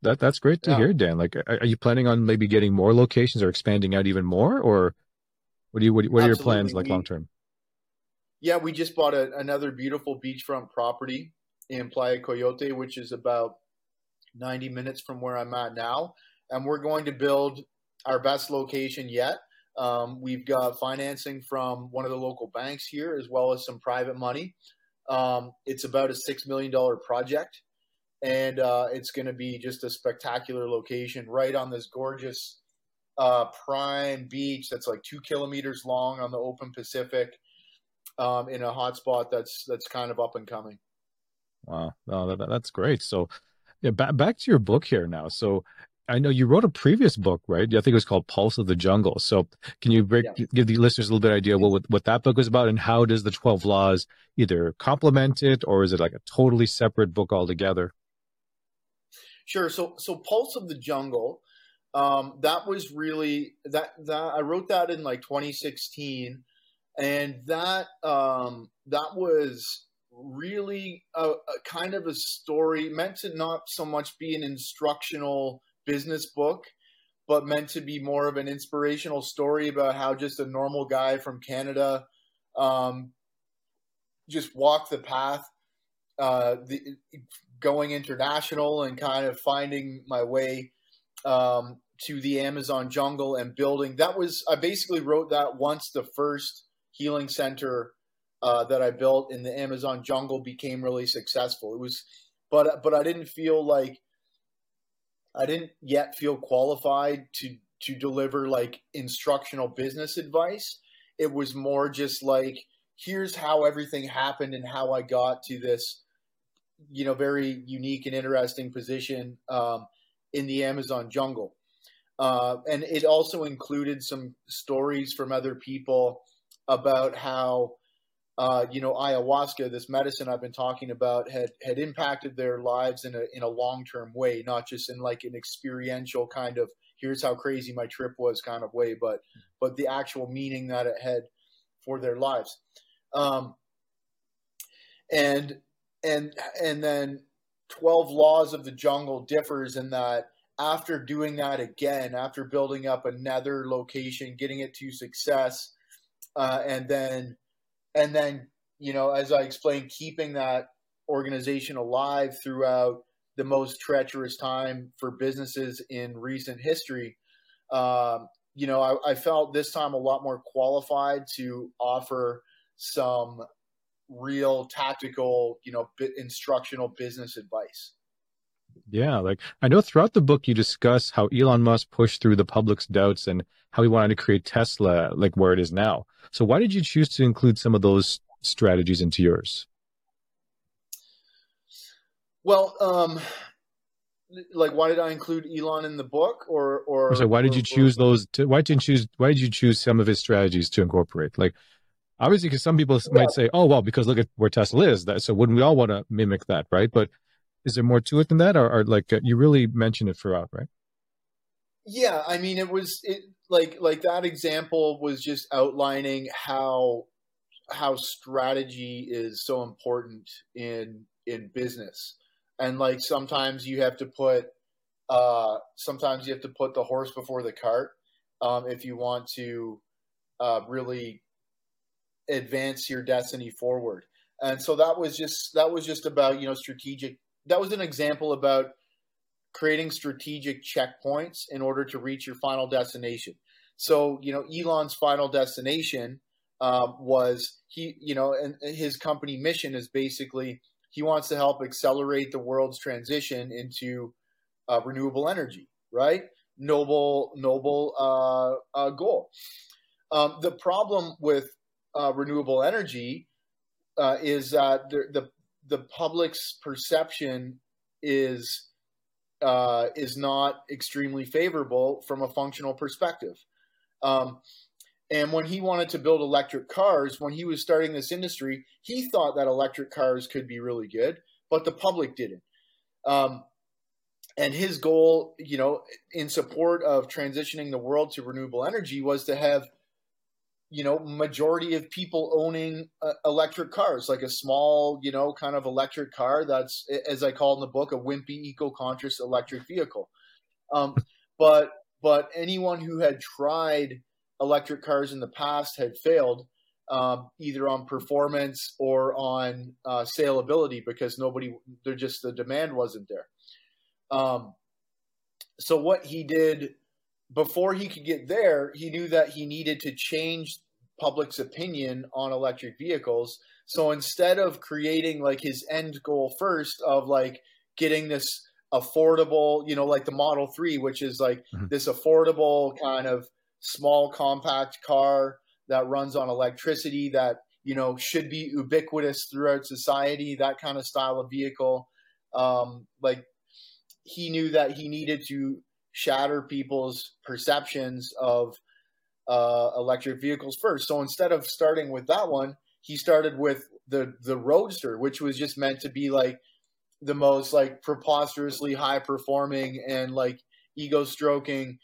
that, that's great to yeah. hear, Dan. Like, are, you planning on maybe getting more locations or expanding out even more? Or what do you, what, what are your plans like long term? Yeah, we just bought a, another beautiful beachfront property in Playa Coyote, which is about 90 minutes from where I'm at now. And we're going to build our best location yet. Um, we've got financing from one of the local banks here, as well as some private money. Um, it's about a $6 million project. And uh, it's going to be just a spectacular location right on this gorgeous uh, prime beach that's like two kilometers long on the open Pacific um, in a hotspot that's that's kind of up and coming. Wow, no, that, that's great. So yeah, back back to your book here now. So I know you wrote a previous book, right? I think it was called Pulse of the Jungle. So can you break, yeah. give the listeners a little bit idea what what that book was about, and how does the Twelve Laws either complement it, or is it like a totally separate book altogether? Sure. So so Pulse of the Jungle, um, that was really that that I wrote that in like 2016, and that um, that was really a, a, kind of a story meant to not so much be an instructional business book, but meant to be more of an inspirational story about how just a normal guy from Canada um, just walked the path, uh, the, going international and kind of finding my way um, to the Amazon jungle and building. That was I basically wrote that once the first healing center uh, that I built in the Amazon jungle became really successful. It was, but but I didn't feel like I didn't yet feel qualified to to deliver like instructional business advice. It was more just like here's how everything happened and how I got to this, you know, very unique and interesting position um, in the Amazon jungle. Uh, and it also included some stories from other people about how uh, you know, ayahuasca, this medicine I've been talking about, had had impacted their lives in a in a long term way, not just in like an experiential kind of here's how crazy my trip was kind of way, but but the actual meaning that it had for their lives. Um, and and and then 12 laws of the jungle differs in that after doing that again after building up another location getting it to success uh, and then and then you know as i explained keeping that organization alive throughout the most treacherous time for businesses in recent history um, you know I, I, felt this time a lot more qualified to offer some real tactical you know instructional business advice yeah like i know throughout the book you discuss how elon musk pushed through the public's doubts and how he wanted to create tesla like where it is now so why did you choose to include some of those strategies into yours? Well, um, like why did I include Elon in the book, or or so why did you choose those? To, why didn't you choose? Why did you choose some of his strategies to incorporate? Like obviously, because some people yeah. might say, "Oh, well, because look at where Tesla is." That so wouldn't we all want to mimic that, right? But is there more to it than that, or, or like uh, you really mentioned it throughout, right? Yeah, I mean, it was it like like that example was just outlining how how strategy is so important in in business and like sometimes you have to put uh sometimes you have to put the horse before the cart um if you want to uh really advance your destiny forward. And so that was just that was just about you know strategic. That was an example about creating strategic checkpoints in order to reach your final destination. So you know Elon's final destination um, was he you know and his company mission is basically he wants to help accelerate the world's transition into uh, renewable energy. Right, noble noble uh, uh, goal. Um, the problem with uh, renewable energy uh, is that the, the, the public's perception is uh, is not extremely favorable from a functional perspective. Um, and when he wanted to build electric cars, when he was starting this industry, he thought that electric cars could be really good, but the public didn't. Um, and his goal, you know, in support of transitioning the world to renewable energy was to have you know majority of people owning uh, electric cars like a small you know kind of electric car that's as i call in the book a wimpy eco-conscious electric vehicle. Um, but but anyone who had tried electric cars in the past had failed um, either on performance or on uh, saleability because nobody they're just the demand wasn't there. Um, so what he did before he could get there, he knew that he needed to change public's opinion on electric vehicles. So instead of creating like his end goal first of like getting this affordable, you know, like the Model 3, which is like mm-hmm. this affordable kind of small compact car that runs on electricity that, you know, should be ubiquitous throughout society, that kind of style of vehicle. Um, like he knew that he needed to shatter people's perceptions of uh, electric vehicles first. So instead of starting with that one, he started with the the Roadster, which was just meant to be like the most like preposterously high performing and like ego stroking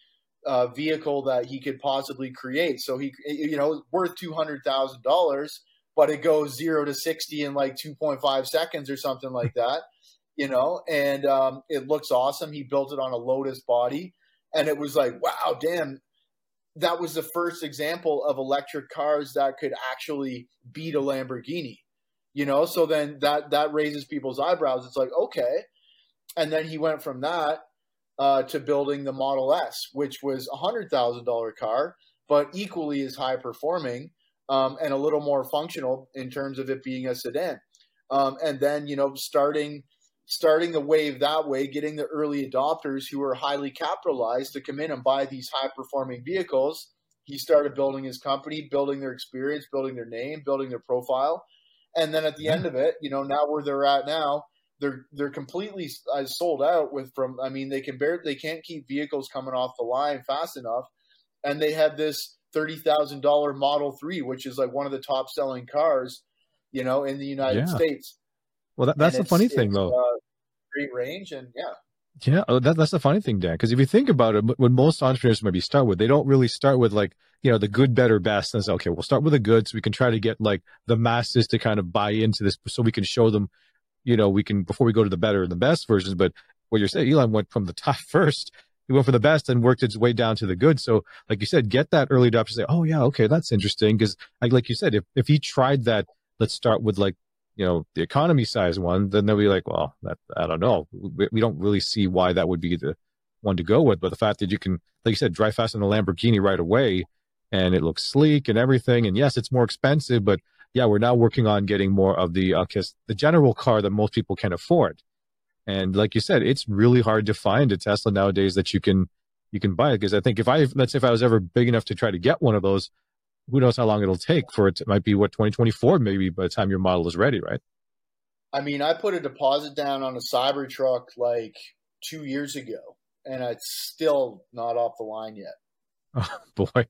uh, vehicle that he could possibly create. So he, you know, worth two hundred thousand dollars, but it goes zero to sixty in like two point five seconds or something like that you know, and um, it looks awesome. He built it on a Lotus body, and it was like, wow, damn, that was the first example of electric cars that could actually beat a Lamborghini, you know. So then that that raises people's eyebrows. It's like, okay, and then he went from that uh, to building the Model S, which was a hundred thousand dollar car, but equally as high performing um, and a little more functional in terms of it being a sedan. Um, and then you know starting starting the wave that way, getting the early adopters who are highly capitalized to come in and buy these high performing vehicles. He started building his company, building their experience, building their name, building their profile. And then at the end of it, you know, now where they're at now, they're they're completely uh, sold out with from I mean they can bear they can't keep vehicles coming off the line fast enough and they have this $30,000 Model 3 which is like one of the top selling cars, you know, in the United yeah. States. Well, that, that's and the funny thing, though. Uh, range, and yeah. Yeah, oh, that, that's the funny thing, Dan. Because if you think about it, when most entrepreneurs maybe start with, they don't really start with like you know the good, better, best. And say, okay, we'll start with the good, so we can try to get like the masses to kind of buy into this, so we can show them, you know, we can before we go to the better and the best versions. But what you're saying, Elon went from the top first, he went for the best and worked its way down to the good. So, like you said, get that early adopter. Say, oh yeah, okay, that's interesting. Because like like you said, if if he tried that, let's start with like you know the economy size one, then they'll be like, well, that I don't know. We, we, don't really see why that would be the one to go with. But the fact that you can, like you said, drive fast in a Lamborghini right away, and it looks sleek and everything. And yes, it's more expensive, but yeah, we're now working on getting more of the uh, the general car that most people can afford. And like you said, it's really hard to find a Tesla nowadays that you can you can buy it because I think if I let's say if I was ever big enough to try to get one of those, who knows how long it'll take for it. It might be what 2024 maybe by the time your model is ready, right? I mean, I put a deposit down on a Cybertruck like two years ago, and it's still not off the line yet. Oh boy,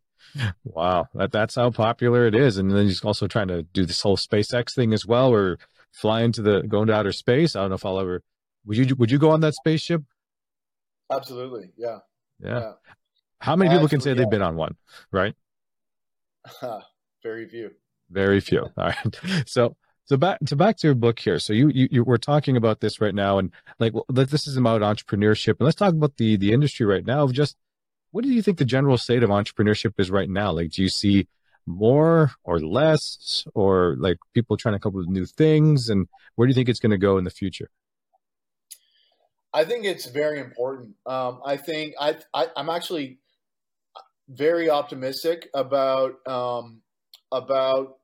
wow! That that's how popular it is. And then he's also trying to do this whole SpaceX thing as well, or fly into the going to outer space. I don't know if I'll ever. Would you Would you go on that spaceship? Absolutely, yeah. Yeah. yeah. How many people can say yeah. they've been on one, right? Very few. Very few. All right. So so back to back to your book here. So you, you you we're talking about this right now, and like well, this is about entrepreneurship, and let's talk about the the industry right now. Of just what do you think the general state of entrepreneurship is right now? Like, do you see more or less, or like people trying to come up with new things? And where do you think it's going to go in the future? I think it's very important. Um, I think I, I am actually very optimistic about um, about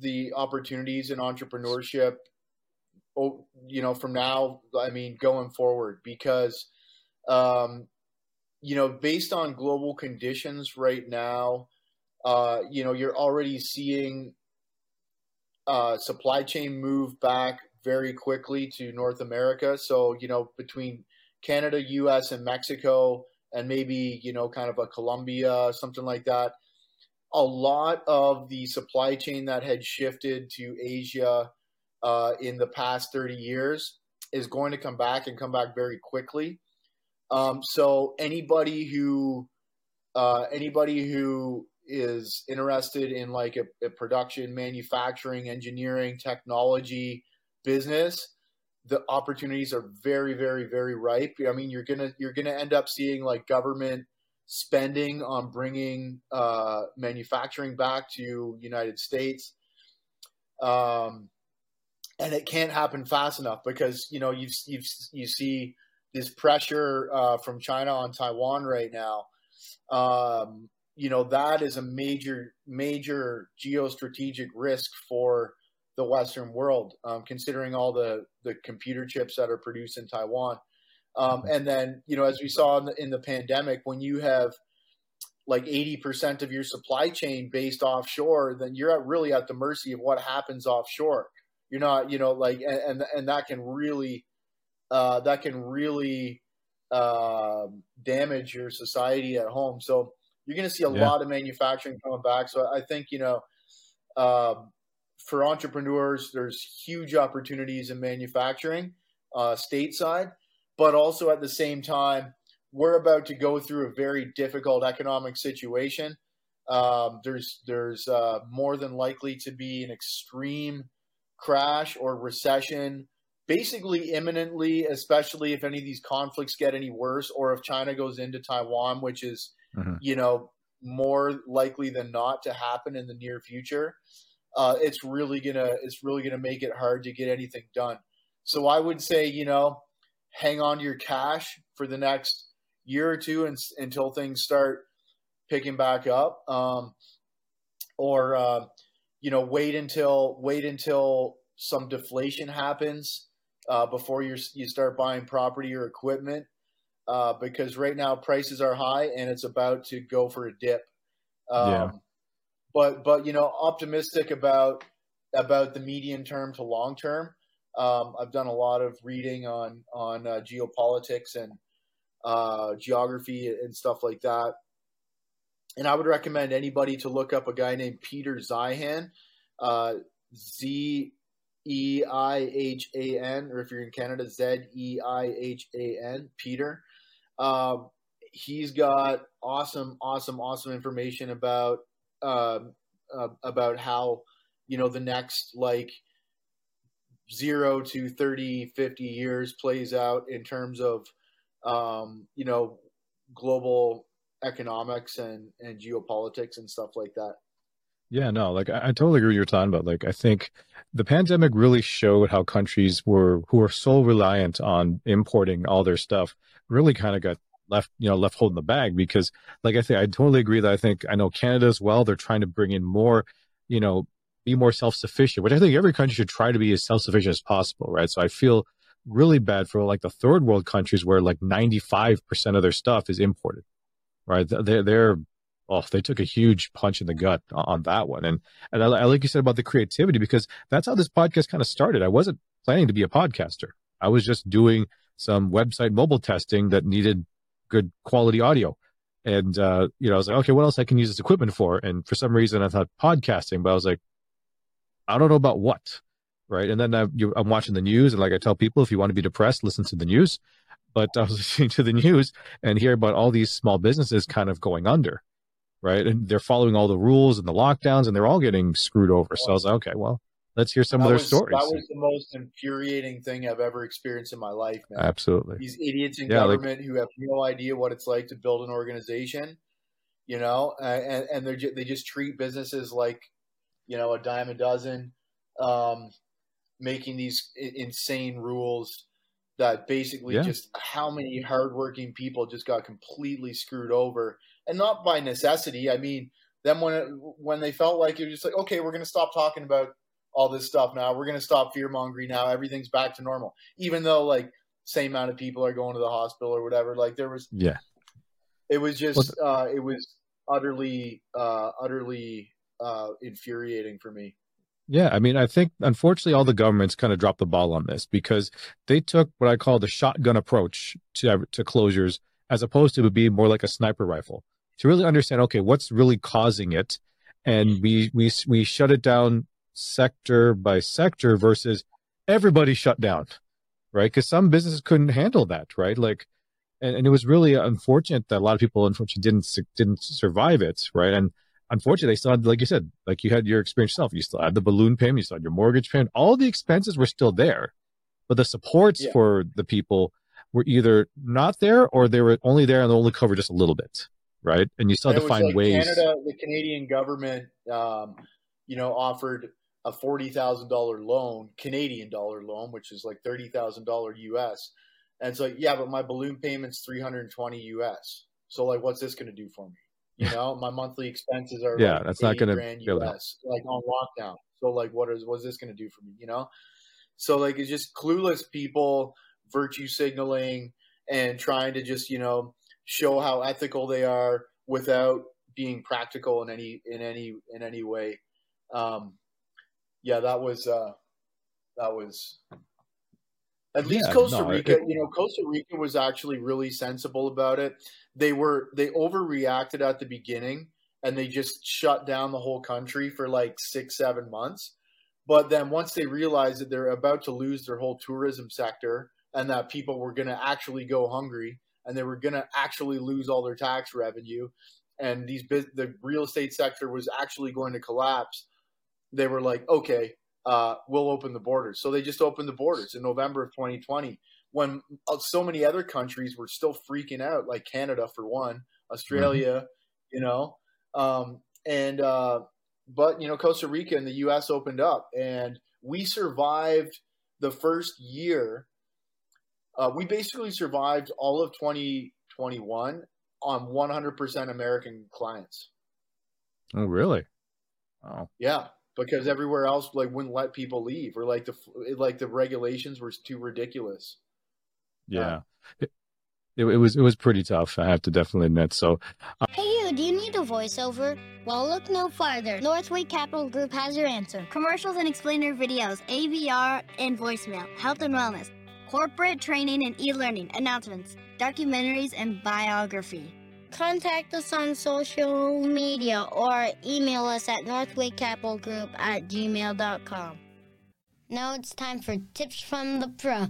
the opportunities in entrepreneurship. You know, from now, I mean, going forward, because um, you know, based on global conditions right now, uh, you know, you're already seeing uh, supply chain move back very quickly to North America. So, you know, between Canada, US, and Mexico, and maybe, you know, kind of a Colombia, something like that, a lot of the supply chain that had shifted to Asia uh, in the past 30 years is going to come back and come back very quickly. Um, so anybody who uh, anybody who is interested in like a, a, production, manufacturing, engineering, technology business, the opportunities are very, very, very ripe. I mean, you're gonna you're gonna end up seeing like government spending on bringing uh, manufacturing back to United States. Um, and it can't happen fast enough because you know you've you've you see this pressure uh, from China on Taiwan right now. Um, you know that is a major major geostrategic risk for the Western world, um, considering all the the computer chips that are produced in Taiwan. Um, and then you know, as we saw in the, in the pandemic, when you have like 80% of your supply chain based offshore, then you're at really at the mercy of what happens offshore. You're not, you know, like, and, and, and that can really uh, that can really uh, damage your society at home. So you're going to see a yeah. lot of manufacturing coming back. So I think you know, um, for entrepreneurs, there's huge opportunities in manufacturing uh, stateside, but also at the same time, we're about to go through a very difficult economic situation. Um, there's there's uh, more than likely to be an extreme crash or recession basically imminently, especially if any of these conflicts get any worse or if China goes into Taiwan, which is, mm-hmm. you know, more likely than not to happen in the near future. Uh, it's really gonna it's really gonna make it hard to get anything done. So I would say, you know, hang on to your cash for the next year or two and, until things start picking back up, um, or uh, you know, wait until wait until some deflation happens uh, before you you start buying property or equipment uh, because right now prices are high and it's about to go for a dip. Um. But but you know optimistic about about the medium term to long term. Um, I've done a lot of reading on on uh, geopolitics and uh, geography and stuff like that. And I would recommend anybody to look up a guy named Peter Zeihan, uh, Z E I H A N, or if you're in Canada, Z E I H A N, Peter. Um, he's got awesome, awesome, awesome information about uh, uh, about how you know the next like zero to 30 50 years plays out in terms of um, you know global economics and and geopolitics and stuff like that yeah, no, like I, I, totally agree with you're talking about. Like I think the pandemic really showed how countries were who are so reliant on importing all their stuff really kind of got left, you know, left holding the bag because like I think I totally agree that I think I know Canada as well, they're trying to bring in more, you know, be more self-sufficient, which I think every country should try to be as self-sufficient as possible, right? So I feel really bad for like the third world countries where like 95% of their stuff is imported, right? They're, they're oh, they took a huge punch in the gut on that one. And and I, I, like you said about the creativity because that's how this podcast kind of started. I wasn't planning to be a podcaster. I was just doing some website mobile testing that needed good quality audio. And uh, you know, I was like, okay, what else I can use this equipment for? And for some reason, I thought podcasting, but I was like, I don't know about what, right? And then I, I'm watching the news, and like I tell people, if you want to be depressed, listen to the news. But I was listening to the news and hear about all these small businesses kind of going under right? And they're following all the rules and the lockdowns, and they're all getting screwed over. So I was like, okay, well, let's hear some that of their was, stories. That was the most infuriating thing I've ever experienced in my life, man. Absolutely. These idiots in yeah, government like, who have no idea what it's like to build an organization you know, and and they they just treat businesses like you know a dime a dozen, um, making these insane rules that basically yeah. just how many hardworking people just got completely screwed over, and not by necessity. I mean, then when it, when they felt like it was just like, okay, we're going to stop talking about all this stuff now. We're going to stop fear mongering now. Everything's back to normal, even though like same amount of people are going to the hospital or whatever. Like there was, yeah, it was just, uh, it was utterly, uh, utterly uh, infuriating for me. Yeah, I mean, I think unfortunately all the governments kind of dropped the ball on this because they took what I call the shotgun approach to to closures as opposed to being more like a sniper rifle to really understand okay what's really causing it and we we we shut it down sector by sector versus everybody shut down right because some businesses couldn't handle that right like and, and it was really unfortunate that a lot of people unfortunately didn't didn't survive it right and unfortunately, they still had, like you said, like you had your experience yourself. You still had the balloon payment, you still had your mortgage payment. All the expenses were still there, but the supports yeah. for the people were either not there or they were only there and only covered just a little bit, right? And you still had to find like ways. Canada, the Canadian government, um, you know, offered a forty thousand dollar loan, Canadian dollar loan, which is like thirty thousand dollar US. And it's like, yeah, but my balloon payment's three hundred and twenty US. So like, what's this going to do for me? You know, my monthly expenses are yeah, like that's not going to US, like on lockdown. So like, what is what's this going to do for me? You know, so like it's just clueless people virtue signaling and trying to just you know show how ethical they are without being practical in any in any in any way. Um, yeah, that was uh, that was at least yeah, Costa no, Rica, it, you know, Costa Rica was actually really sensible about it. They were they overreacted at the beginning and they just shut down the whole country for like six, seven months. But then once they realized that they're about to lose their whole tourism sector and that people were going to actually go hungry and they were going to actually lose all their tax revenue and these the real estate sector was actually going to collapse, they were like, okay, uh, we'll open the borders. So they just opened the borders in November of 2020 when uh, so many other countries were still freaking out, like Canada for one, Australia, mm-hmm. you know, um, and uh, but you know Costa Rica and the U.S. opened up, and we survived the first year. Uh, we basically survived all of 2021 on 100% American clients. Oh, really? Oh, yeah because everywhere else like wouldn't let people leave or like the like the regulations were too ridiculous. Yeah. It, it, it, was it was pretty tough. I have to definitely admit. So, uh, hey, you, do you need a voiceover? Well, look no farther. Northway Capital Group has your answer. Commercials and explainer videos, AVR and voicemail, health and wellness, corporate training and e-learning, announcements, documentaries, and biography contact us on social media or email us at northwaycapitalgroup at gmail.com. Now it's time for tips from the pro.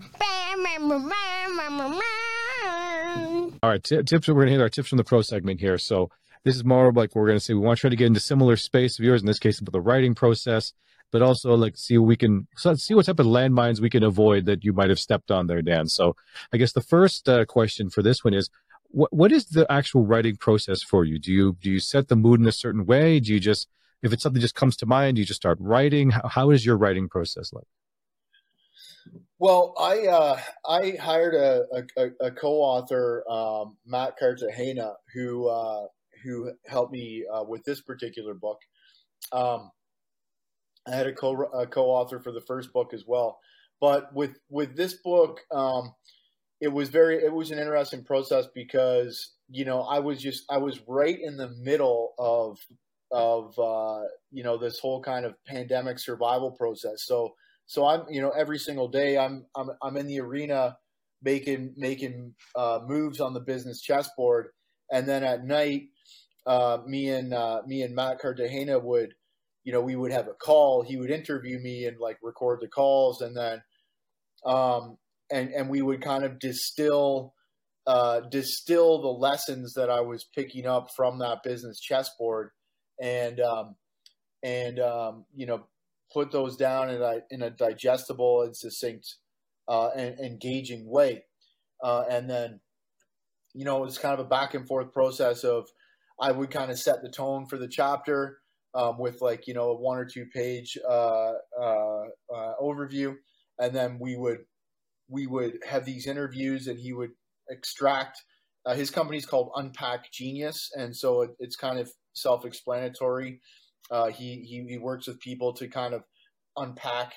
All right, t- tips. We're going to hit our tips from the pro segment here. So this is more like we're going to say we want to try to get into similar space of yours. In this case, about the writing process, but also like see we can see what type of landmines we can avoid that you might have stepped on there, Dan. So I guess the first uh, question for this one is what what is the actual writing process for you? Do you do you set the mood in a certain way? Do you just if it's something just comes to mind, do you just start writing? How, how is your writing process like? Well, I uh, I hired a, a, a co-author, um, Matt Cartagena, who uh, who helped me uh, with this particular book. Um, I had a co a co-author for the first book as well, but with with this book, um, it was very it was an interesting process because you know I was just I was right in the middle of of uh, you know this whole kind of pandemic survival process. So so I'm you know every single day I'm I'm I'm in the arena making making uh, moves on the business chessboard, and then at night uh, me and uh, me and Matt Cartagena would you know we would have a call. He would interview me and like record the calls, and then um, and and we would kind of distill uh, distill the lessons that I was picking up from that business chessboard, and um, and um, you know put those down in a in a digestible and succinct uh, and engaging way, uh, and then you know it's kind of a back and forth process of I would kind of set the tone for the chapter um, with like you know a one or two page uh, uh, uh, overview, and then we would we would have these interviews, and he would extract. Uh, his company's called Unpack Genius, and so it, it's kind of self explanatory. Uh, he, he he works with people to kind of unpack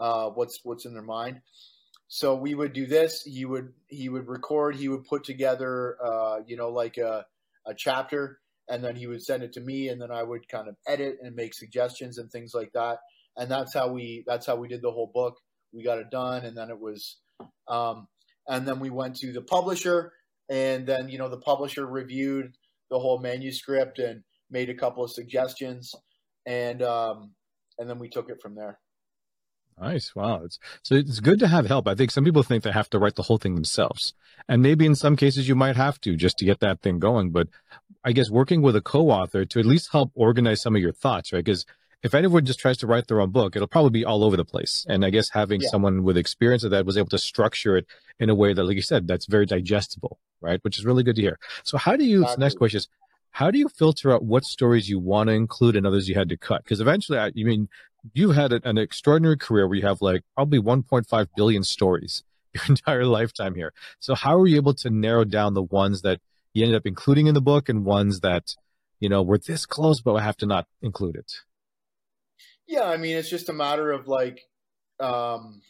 uh, what's what's in their mind. So we would do this. He would he would record. He would put together, you know, like a a chapter and then he would send it to me and then I would kind of edit and make suggestions and things like that. And that's how we that's how we did the whole book. We got it done and then it was um, and then we went to the publisher and then you know the publisher reviewed the whole manuscript and made a couple of suggestions and um, and then we took it from there. Nice. Wow. It's, so it's good to have help. I think some people think they have to write the whole thing themselves. And maybe in some cases you might have to just to get that thing going. But I guess working with a co-author to at least help organize some of your thoughts, right? Because if anyone just tries to write their own book, it'll probably be all over the place. And I guess having yeah. someone with experience of that was able to structure it in a way that, like you said, that's very digestible, right? Which is really good to hear. So how do you, exactly. next question is, how do you filter out what stories you want to include and others you had to cut? Because eventually, I, you mean, you've had an extraordinary career where you have like probably 1.5 billion stories your entire lifetime here. So how are you able to narrow down the ones that you ended up including in the book and ones that, you know, were this close, but I have to not include it? Yeah. I mean, it's just a matter of like, um,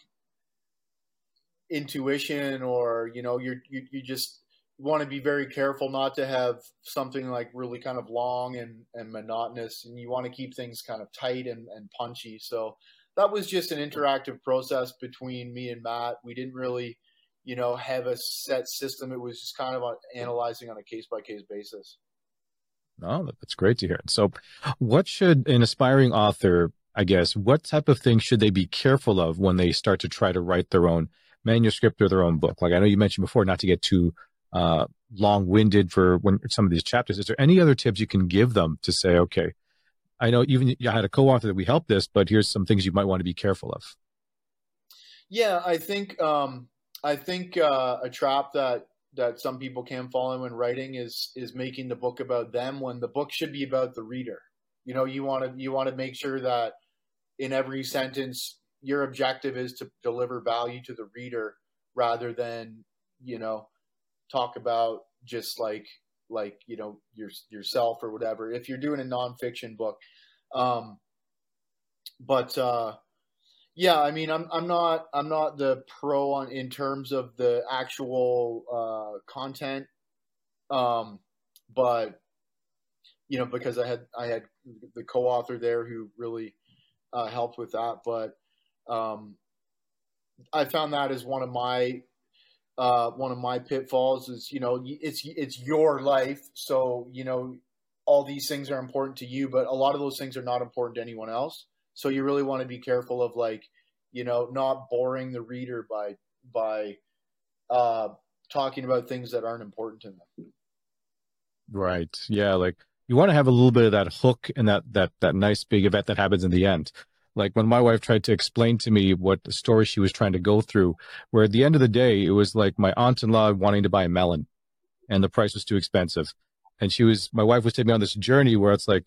intuition or, you know, you're, you, you just, want to be very careful not to have something like really kind of long and, and monotonous and you want to keep things kind of tight and, and punchy. So that was just an interactive process between me and matt. We didn't really you know have a set system. It was just kind of analyzing on a case by case basis. No that's great to hear. So what should an aspiring author i guess what type of things should they be careful of when they start to try to write their own manuscript or their own book like i know you mentioned before not to get too uh, long-winded for when some of these chapters. Is there any other tips you can give them to say, okay, I know even you had a co-author that we helped this, but here's some things you might want to be careful of. Yeah, I think um, I think uh, a trap that that some people can fall in when writing is is making the book about them when the book should be about the reader. You know, you want to you want to make sure that in every sentence your objective is to deliver value to the reader rather than you know talk about just like like you know your yourself or whatever if you're doing a nonfiction book. Um but uh yeah i mean i'm i'm not i'm not the pro on in terms of the actual uh content. Um but you know because i had i had the co-author there who really uh, helped with that but um i found that as one of my uh, one of my pitfalls is you know it's it's your life, so you know all these things are important to you, but a lot of those things are not important to anyone else. So you really want to be careful of like you know not boring the reader by by uh, talking about things that aren't important to them. Right. Yeah. Like you want to have a little bit of that hook and that that that nice big event that happens in the end. Like when my wife tried to explain to me what the story she was trying to go through, where at the end of the day, it was like my aunt in law wanting to buy a melon and the price was too expensive. And she was, my wife was taking me on this journey where it's like,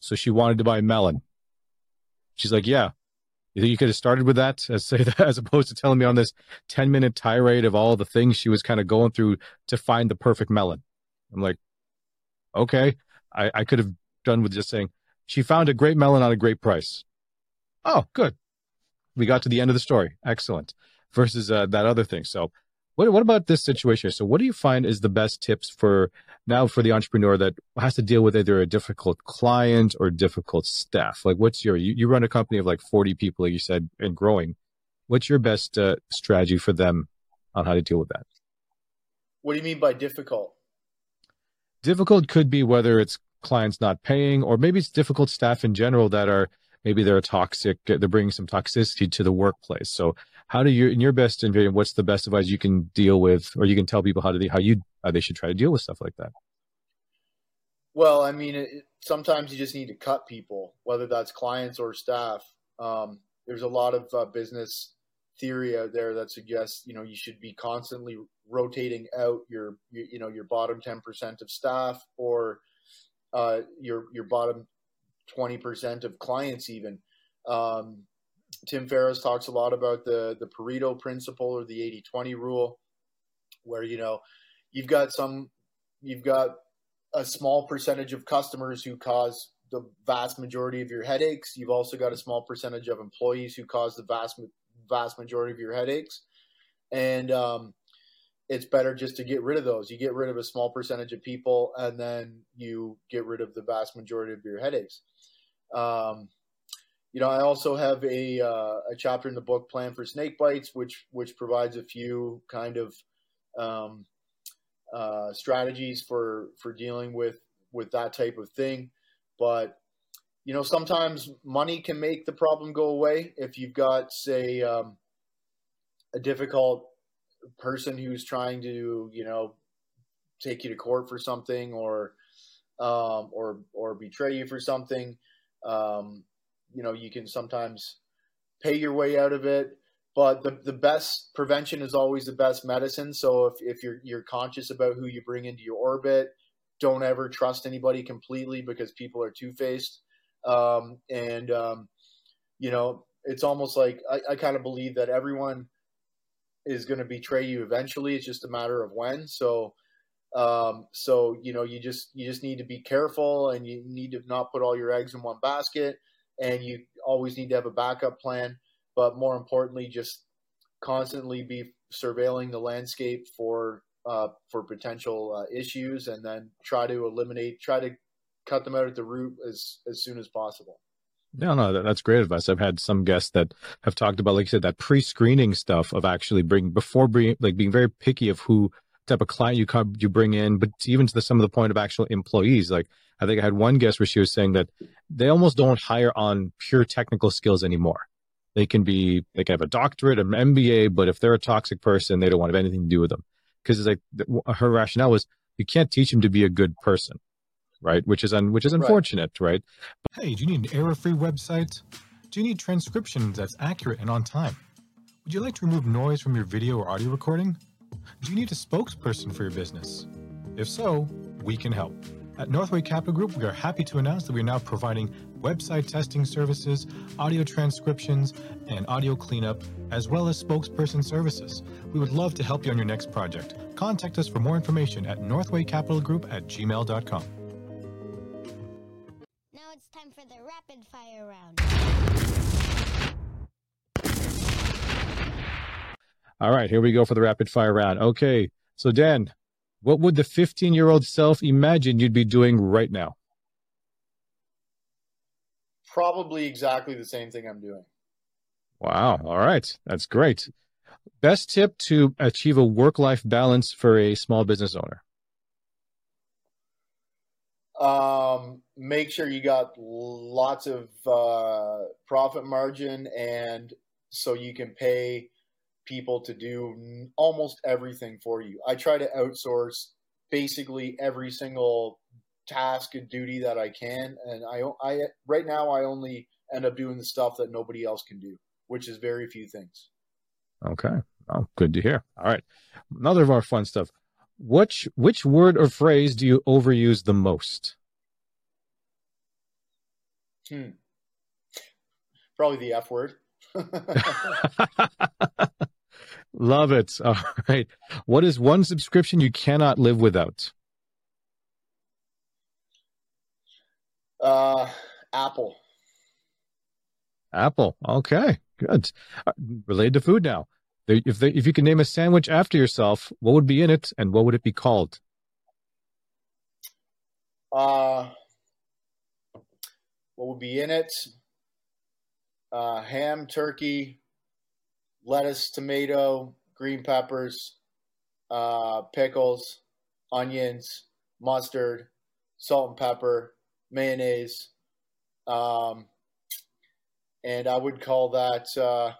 so she wanted to buy a melon. She's like, yeah, you think you could have started with that as say that, as opposed to telling me on this 10 minute tirade of all the things she was kind of going through to find the perfect melon. I'm like, okay, I, I could have done with just saying she found a great melon at a great price. Oh, good. We got to the end of the story. Excellent. Versus uh, that other thing. So, what what about this situation? So, what do you find is the best tips for now for the entrepreneur that has to deal with either a difficult client or difficult staff? Like, what's your you, you run a company of like forty people, like you said, and growing. What's your best uh, strategy for them on how to deal with that? What do you mean by difficult? Difficult could be whether it's clients not paying, or maybe it's difficult staff in general that are maybe they're toxic they're bringing some toxicity to the workplace. So how do you in your best opinion what's the best advice you can deal with or you can tell people how to how you how they should try to deal with stuff like that? Well i mean it, sometimes you just need to cut people whether that's clients or staff. Um, there's a lot of uh, business theory out there that suggests you know you should be constantly rotating out your you, you know your bottom 10% of staff or uh, your your bottom twenty percent of clients even. Um, Tim Ferriss talks a lot about the the Pareto principle or the 80-20 rule, where you know you've got some you've got a small percentage of customers who cause the vast majority of your headaches. You've also got a small percentage of employees who cause the vast vast majority of your headaches, and um, it's better just to get rid of those. You get rid of a small percentage of people, and then you get rid of the vast majority of your headaches. Um, you know, I also have a uh, a chapter in the book Plan for Snake Bites, which which provides a few kind of um, uh, strategies for for dealing with with that type of thing. But you know, sometimes money can make the problem go away if you've got, say, um, a difficult person who's trying to, you know, take you to court for something or um, or or betray you for something. Um, you know, you can sometimes pay your way out of it but the, the best prevention is always the best medicine. So if, if you're you're conscious about who you bring into your orbit, don't ever trust anybody completely because people are two faced. Um, and um, you know, it's almost like I, I kind of believe that everyone is going to betray you eventually. It's just a matter of when. So um, so you know, you just you just need to be careful, and you need to not put all your eggs in one basket, and you always need to have a backup plan but more importantly, just constantly be surveilling the landscape for uh, for potential uh, issues, and then try to eliminate, try to cut them out at the root as as soon as possible. No, no, that's great advice. I've had some guests that have talked about, like you said, that pre-screening stuff of actually bring before bring, like being very picky of who type of client you come you bring in, but even to the, some of the point of actual employees. Like I think I had one guest where she was saying that they almost don't hire on pure technical skills anymore. They can be, they can have a doctorate, an MBA, but if they're a toxic person, they don't want to have anything to do with them. Because it's like her rationale was you can't teach them to be a good person, right? Which is un, which is unfortunate, right? right? Hey, do you need an error-free website? Do you need transcriptions that's accurate and on time? Would you like to remove noise from your video or audio recording? Do you need a spokesperson for your business? If so, we can help. At Northway Capital Group, we are happy to announce that we are now providing website testing services, audio transcriptions, and audio cleanup, as well as spokesperson services. We would love to help you on your next project. Contact us for more information at northwaycapitalgroup at gmail.com. the rapid fire round. All right, here we go for the rapid fire round. Okay, so Dan, what would the 15 year old self imagine you'd be doing right now? probably exactly the same thing I'm doing. Wow. All right. That's great. Best tip to achieve a work life balance for a small business owner? Um, make sure you got lots of uh, profit margin and so you can pay people to do almost everything for you. I try to outsource basically every single task and duty that I can, and I, I right now I only end up doing the stuff that nobody else can do, which is very few things. Okay, oh, good to hear. All right, another of our fun stuff. Which which word or phrase do you overuse the most? Hmm. Probably the F word. Love it. All right. What is one subscription you cannot live without? Uh, Apple. Apple. Okay, good. Uh, related to food now. If they, if you can name a sandwich after yourself, what would be in it, and what would it be called? Uh, what would be in it? Uh, ham, turkey, lettuce, tomato, green peppers, uh, pickles, onions, mustard, salt and pepper, mayonnaise, um, and I would call that uh,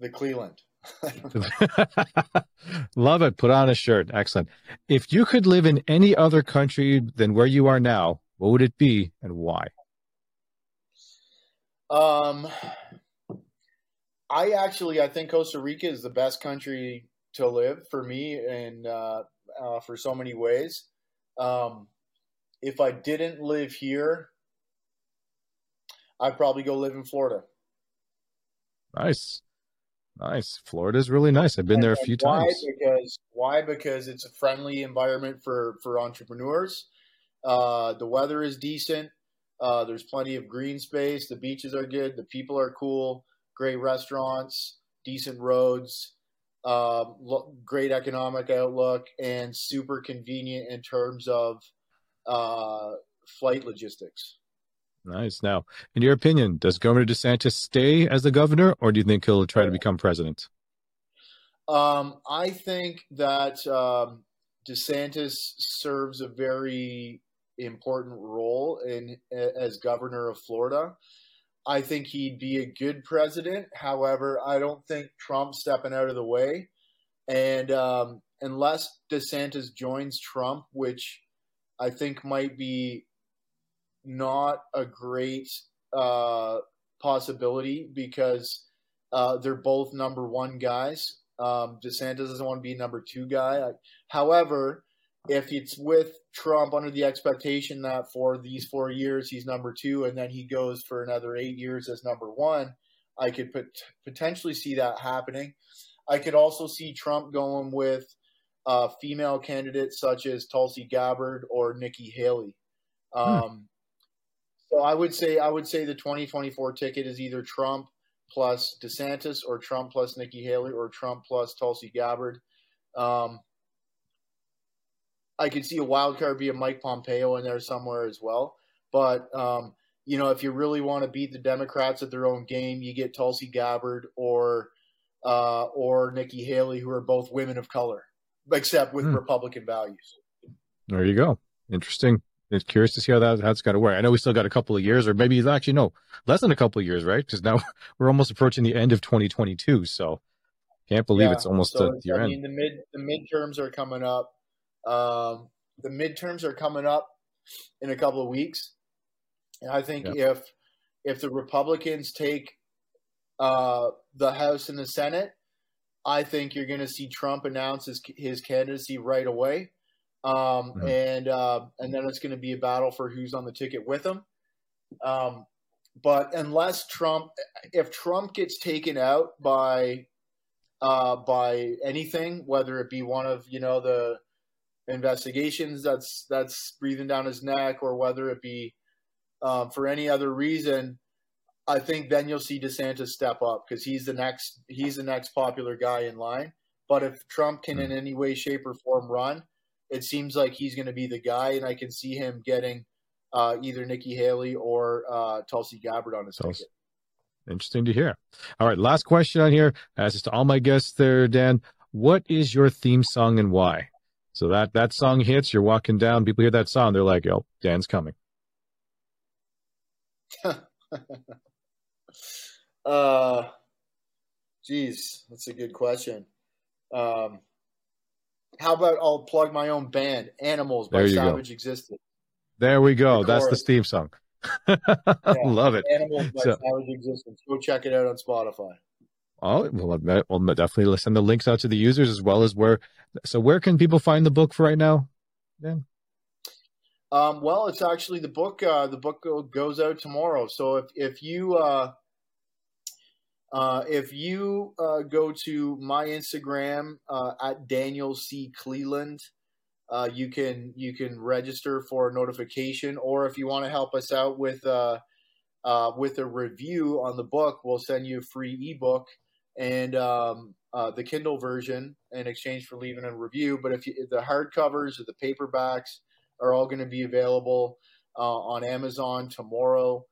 the Cleland. Love it. Put on a shirt. Excellent. If you could live in any other country than where you are now, what would it be and why? Um, I actually I think Costa Rica is the best country to live for me and uh, uh, for so many ways. Um, if I didn't live here, I'd probably go live in Florida. Nice. Nice. Florida's really nice. I've been there a few why? times. Because why? Because it's a friendly environment for for entrepreneurs. Uh, the weather is decent. Uh, there's plenty of green space. The beaches are good. The people are cool. Great restaurants, decent roads, uh, lo- great economic outlook, and super convenient in terms of uh, flight logistics. Nice. Now, in your opinion, does Governor DeSantis stay as the governor, or do you think he'll try to become president? Um, I think that um, DeSantis serves a very important role in as governor of Florida. I think he'd be a good president. However, I don't think Trump stepping out of the way, and um, unless DeSantis joins Trump, which I think might be not a great uh, possibility because uh, they're both number one guys. Um, DeSantis doesn't want to be number two guy. However, if it's with Trump under the expectation that for these four years he's number two and then he goes for another eight years as number one, I could put, potentially see that happening. I could also see Trump going with uh, female candidates such as Tulsi Gabbard or Nikki Haley. Hmm. Um. So I would say I would say the 2024 ticket is either Trump plus DeSantis or Trump plus Nikki Haley or Trump plus Tulsi Gabbard. Um, I could see a wild card be a Mike Pompeo in there somewhere as well. But um, you know, if you really want to beat the Democrats at their own game, you get Tulsi Gabbard or uh, or Nikki Haley, who are both women of color, except with hmm. Republican values. There you go. Interesting. It's curious to see how that, that's going to work. I know we still got a couple of years, or maybe actually no, less than a couple of years, right? Because now we're almost approaching the end of 2022. So can't believe yeah, it's almost so the year I mean, end. The mid the midterms are coming up. Um, the midterms are coming up in a couple of weeks, and I think yeah. if if the Republicans take uh, the House and the Senate, I think you're going to see Trump announce his, his candidacy right away, um, mm-hmm. and uh, and then it's going to be a battle for who's on the ticket with him. Um, but unless Trump, if Trump gets taken out by uh, by anything, whether it be one of you know the investigations that's that's breathing down his neck, or whether it be um, for any other reason, I think then you'll see DeSantis step up because he's the next he's the next popular guy in line. But if Trump can in hmm. any way, shape, or form run, it seems like he's going to be the guy, and I can see him getting uh, either Nikki Haley or uh, Tulsi Gabbard on his Tulsi. ticket. Interesting to hear. All right, last question on here. As to all my guests there, Dan, what is your theme song and why? So that that song hits, you're walking down, people hear that song, they're like, "Oh, Dan's coming." uh, geez, that's a good question. Um, how about I'll plug my own band, Animals by Savage go. Existence. There we go. The that's the theme song. yeah, Love it. Animals by so, Savage Existence. Go check it out on Spotify. Oh, well, we'll definitely send the links out to the users as well as where. So, where can people find the book for right now? Dan? Um, well, it's actually the book. Uh, the book goes out tomorrow. So if if you uh, uh, if you uh, go to my Instagram uh, at Daniel C Cleland, uh, you can you can register for a notification, or if you want to help us out with uh, with a review on the book, we'll send you a free ebook and um, the Kindle version in exchange for leaving a review. But if you, the hardcovers or the paperbacks are all going to be available on Amazon tomorrow,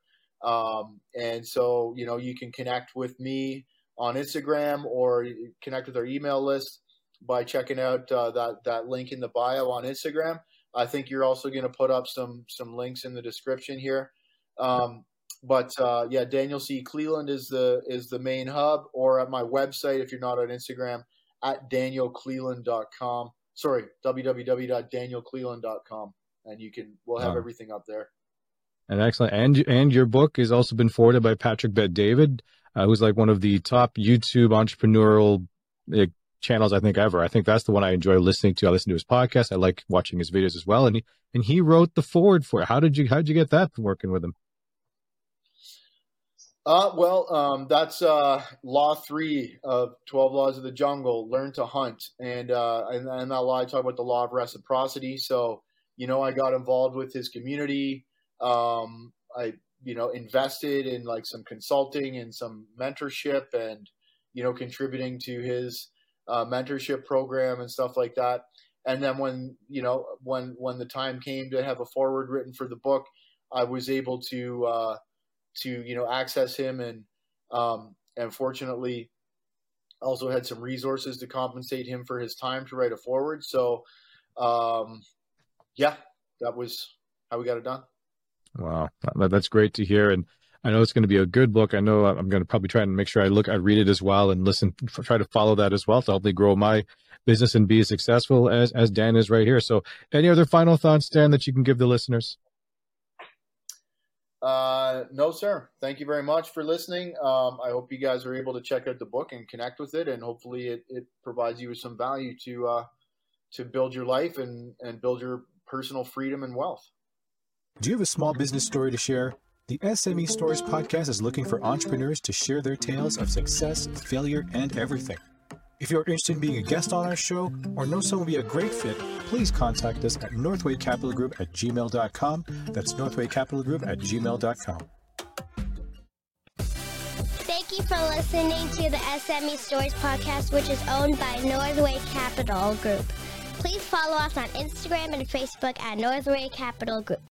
um, and so you know you can connect with me on Instagram or connect with our email list by checking out uh, that that link in the bio on Instagram. I think you're also going to put up some some links in the description here. Um, but uh, yeah, Daniel C. Cleland is the is the main hub, or at my website if you're not on Instagram at danielcleland.com. Sorry, www.danielcleland.com, and you can we'll have wow. everything up there. And excellent, and and your book has also been forwarded by Patrick Bet David, uh, who's like one of the top YouTube entrepreneurial like, channels I think ever. I think that's the one I enjoy listening to. I listen to his podcast. I like watching his videos as well. And he, and he wrote the foreword for it. How did you, how did you get that working with him? Uh, well, um, that's uh, law three of 12 laws of the jungle learn to hunt. And, uh, and, and that law, I talk about the law of reciprocity. So, you know, I got involved with his community. Um, I, you know, invested in like some consulting and some mentorship and, you know, contributing to his uh, mentorship program and stuff like that. And then when, you know, when, when the time came to have a foreword written for the book, I was able to, uh, to you know access him and um, and fortunately also had some resources to compensate him for his time to write a foreword. So um, yeah, that was how we got it done. Wow, that's great to hear. And I know it's going to be a good book. I know I'm going to probably try and make sure I look, I read it as well, and listen, try to follow that as well to help me grow my business and be as successful as as Dan is right here. So, any other final thoughts, Dan, that you can give the listeners? Uh, no, sir. Thank you very much for listening. Um, I hope you guys are able to check out the book and connect with it, and hopefully, it, it provides you with some value to uh, to build your life and and build your personal freedom and wealth. Do you have a small business story to share? The SME Stories podcast is looking for entrepreneurs to share their tales of success, failure, and everything. If you're interested in being a guest on our show or know someone would be a great fit, please contact us at Northway Capital Group at gmail.com. That's Northway Capital Group at gmail.com. Thank you for listening to the SME Stories podcast, which is owned by Northway Capital Group. Please follow us on Instagram and Facebook at Northway Capital Group.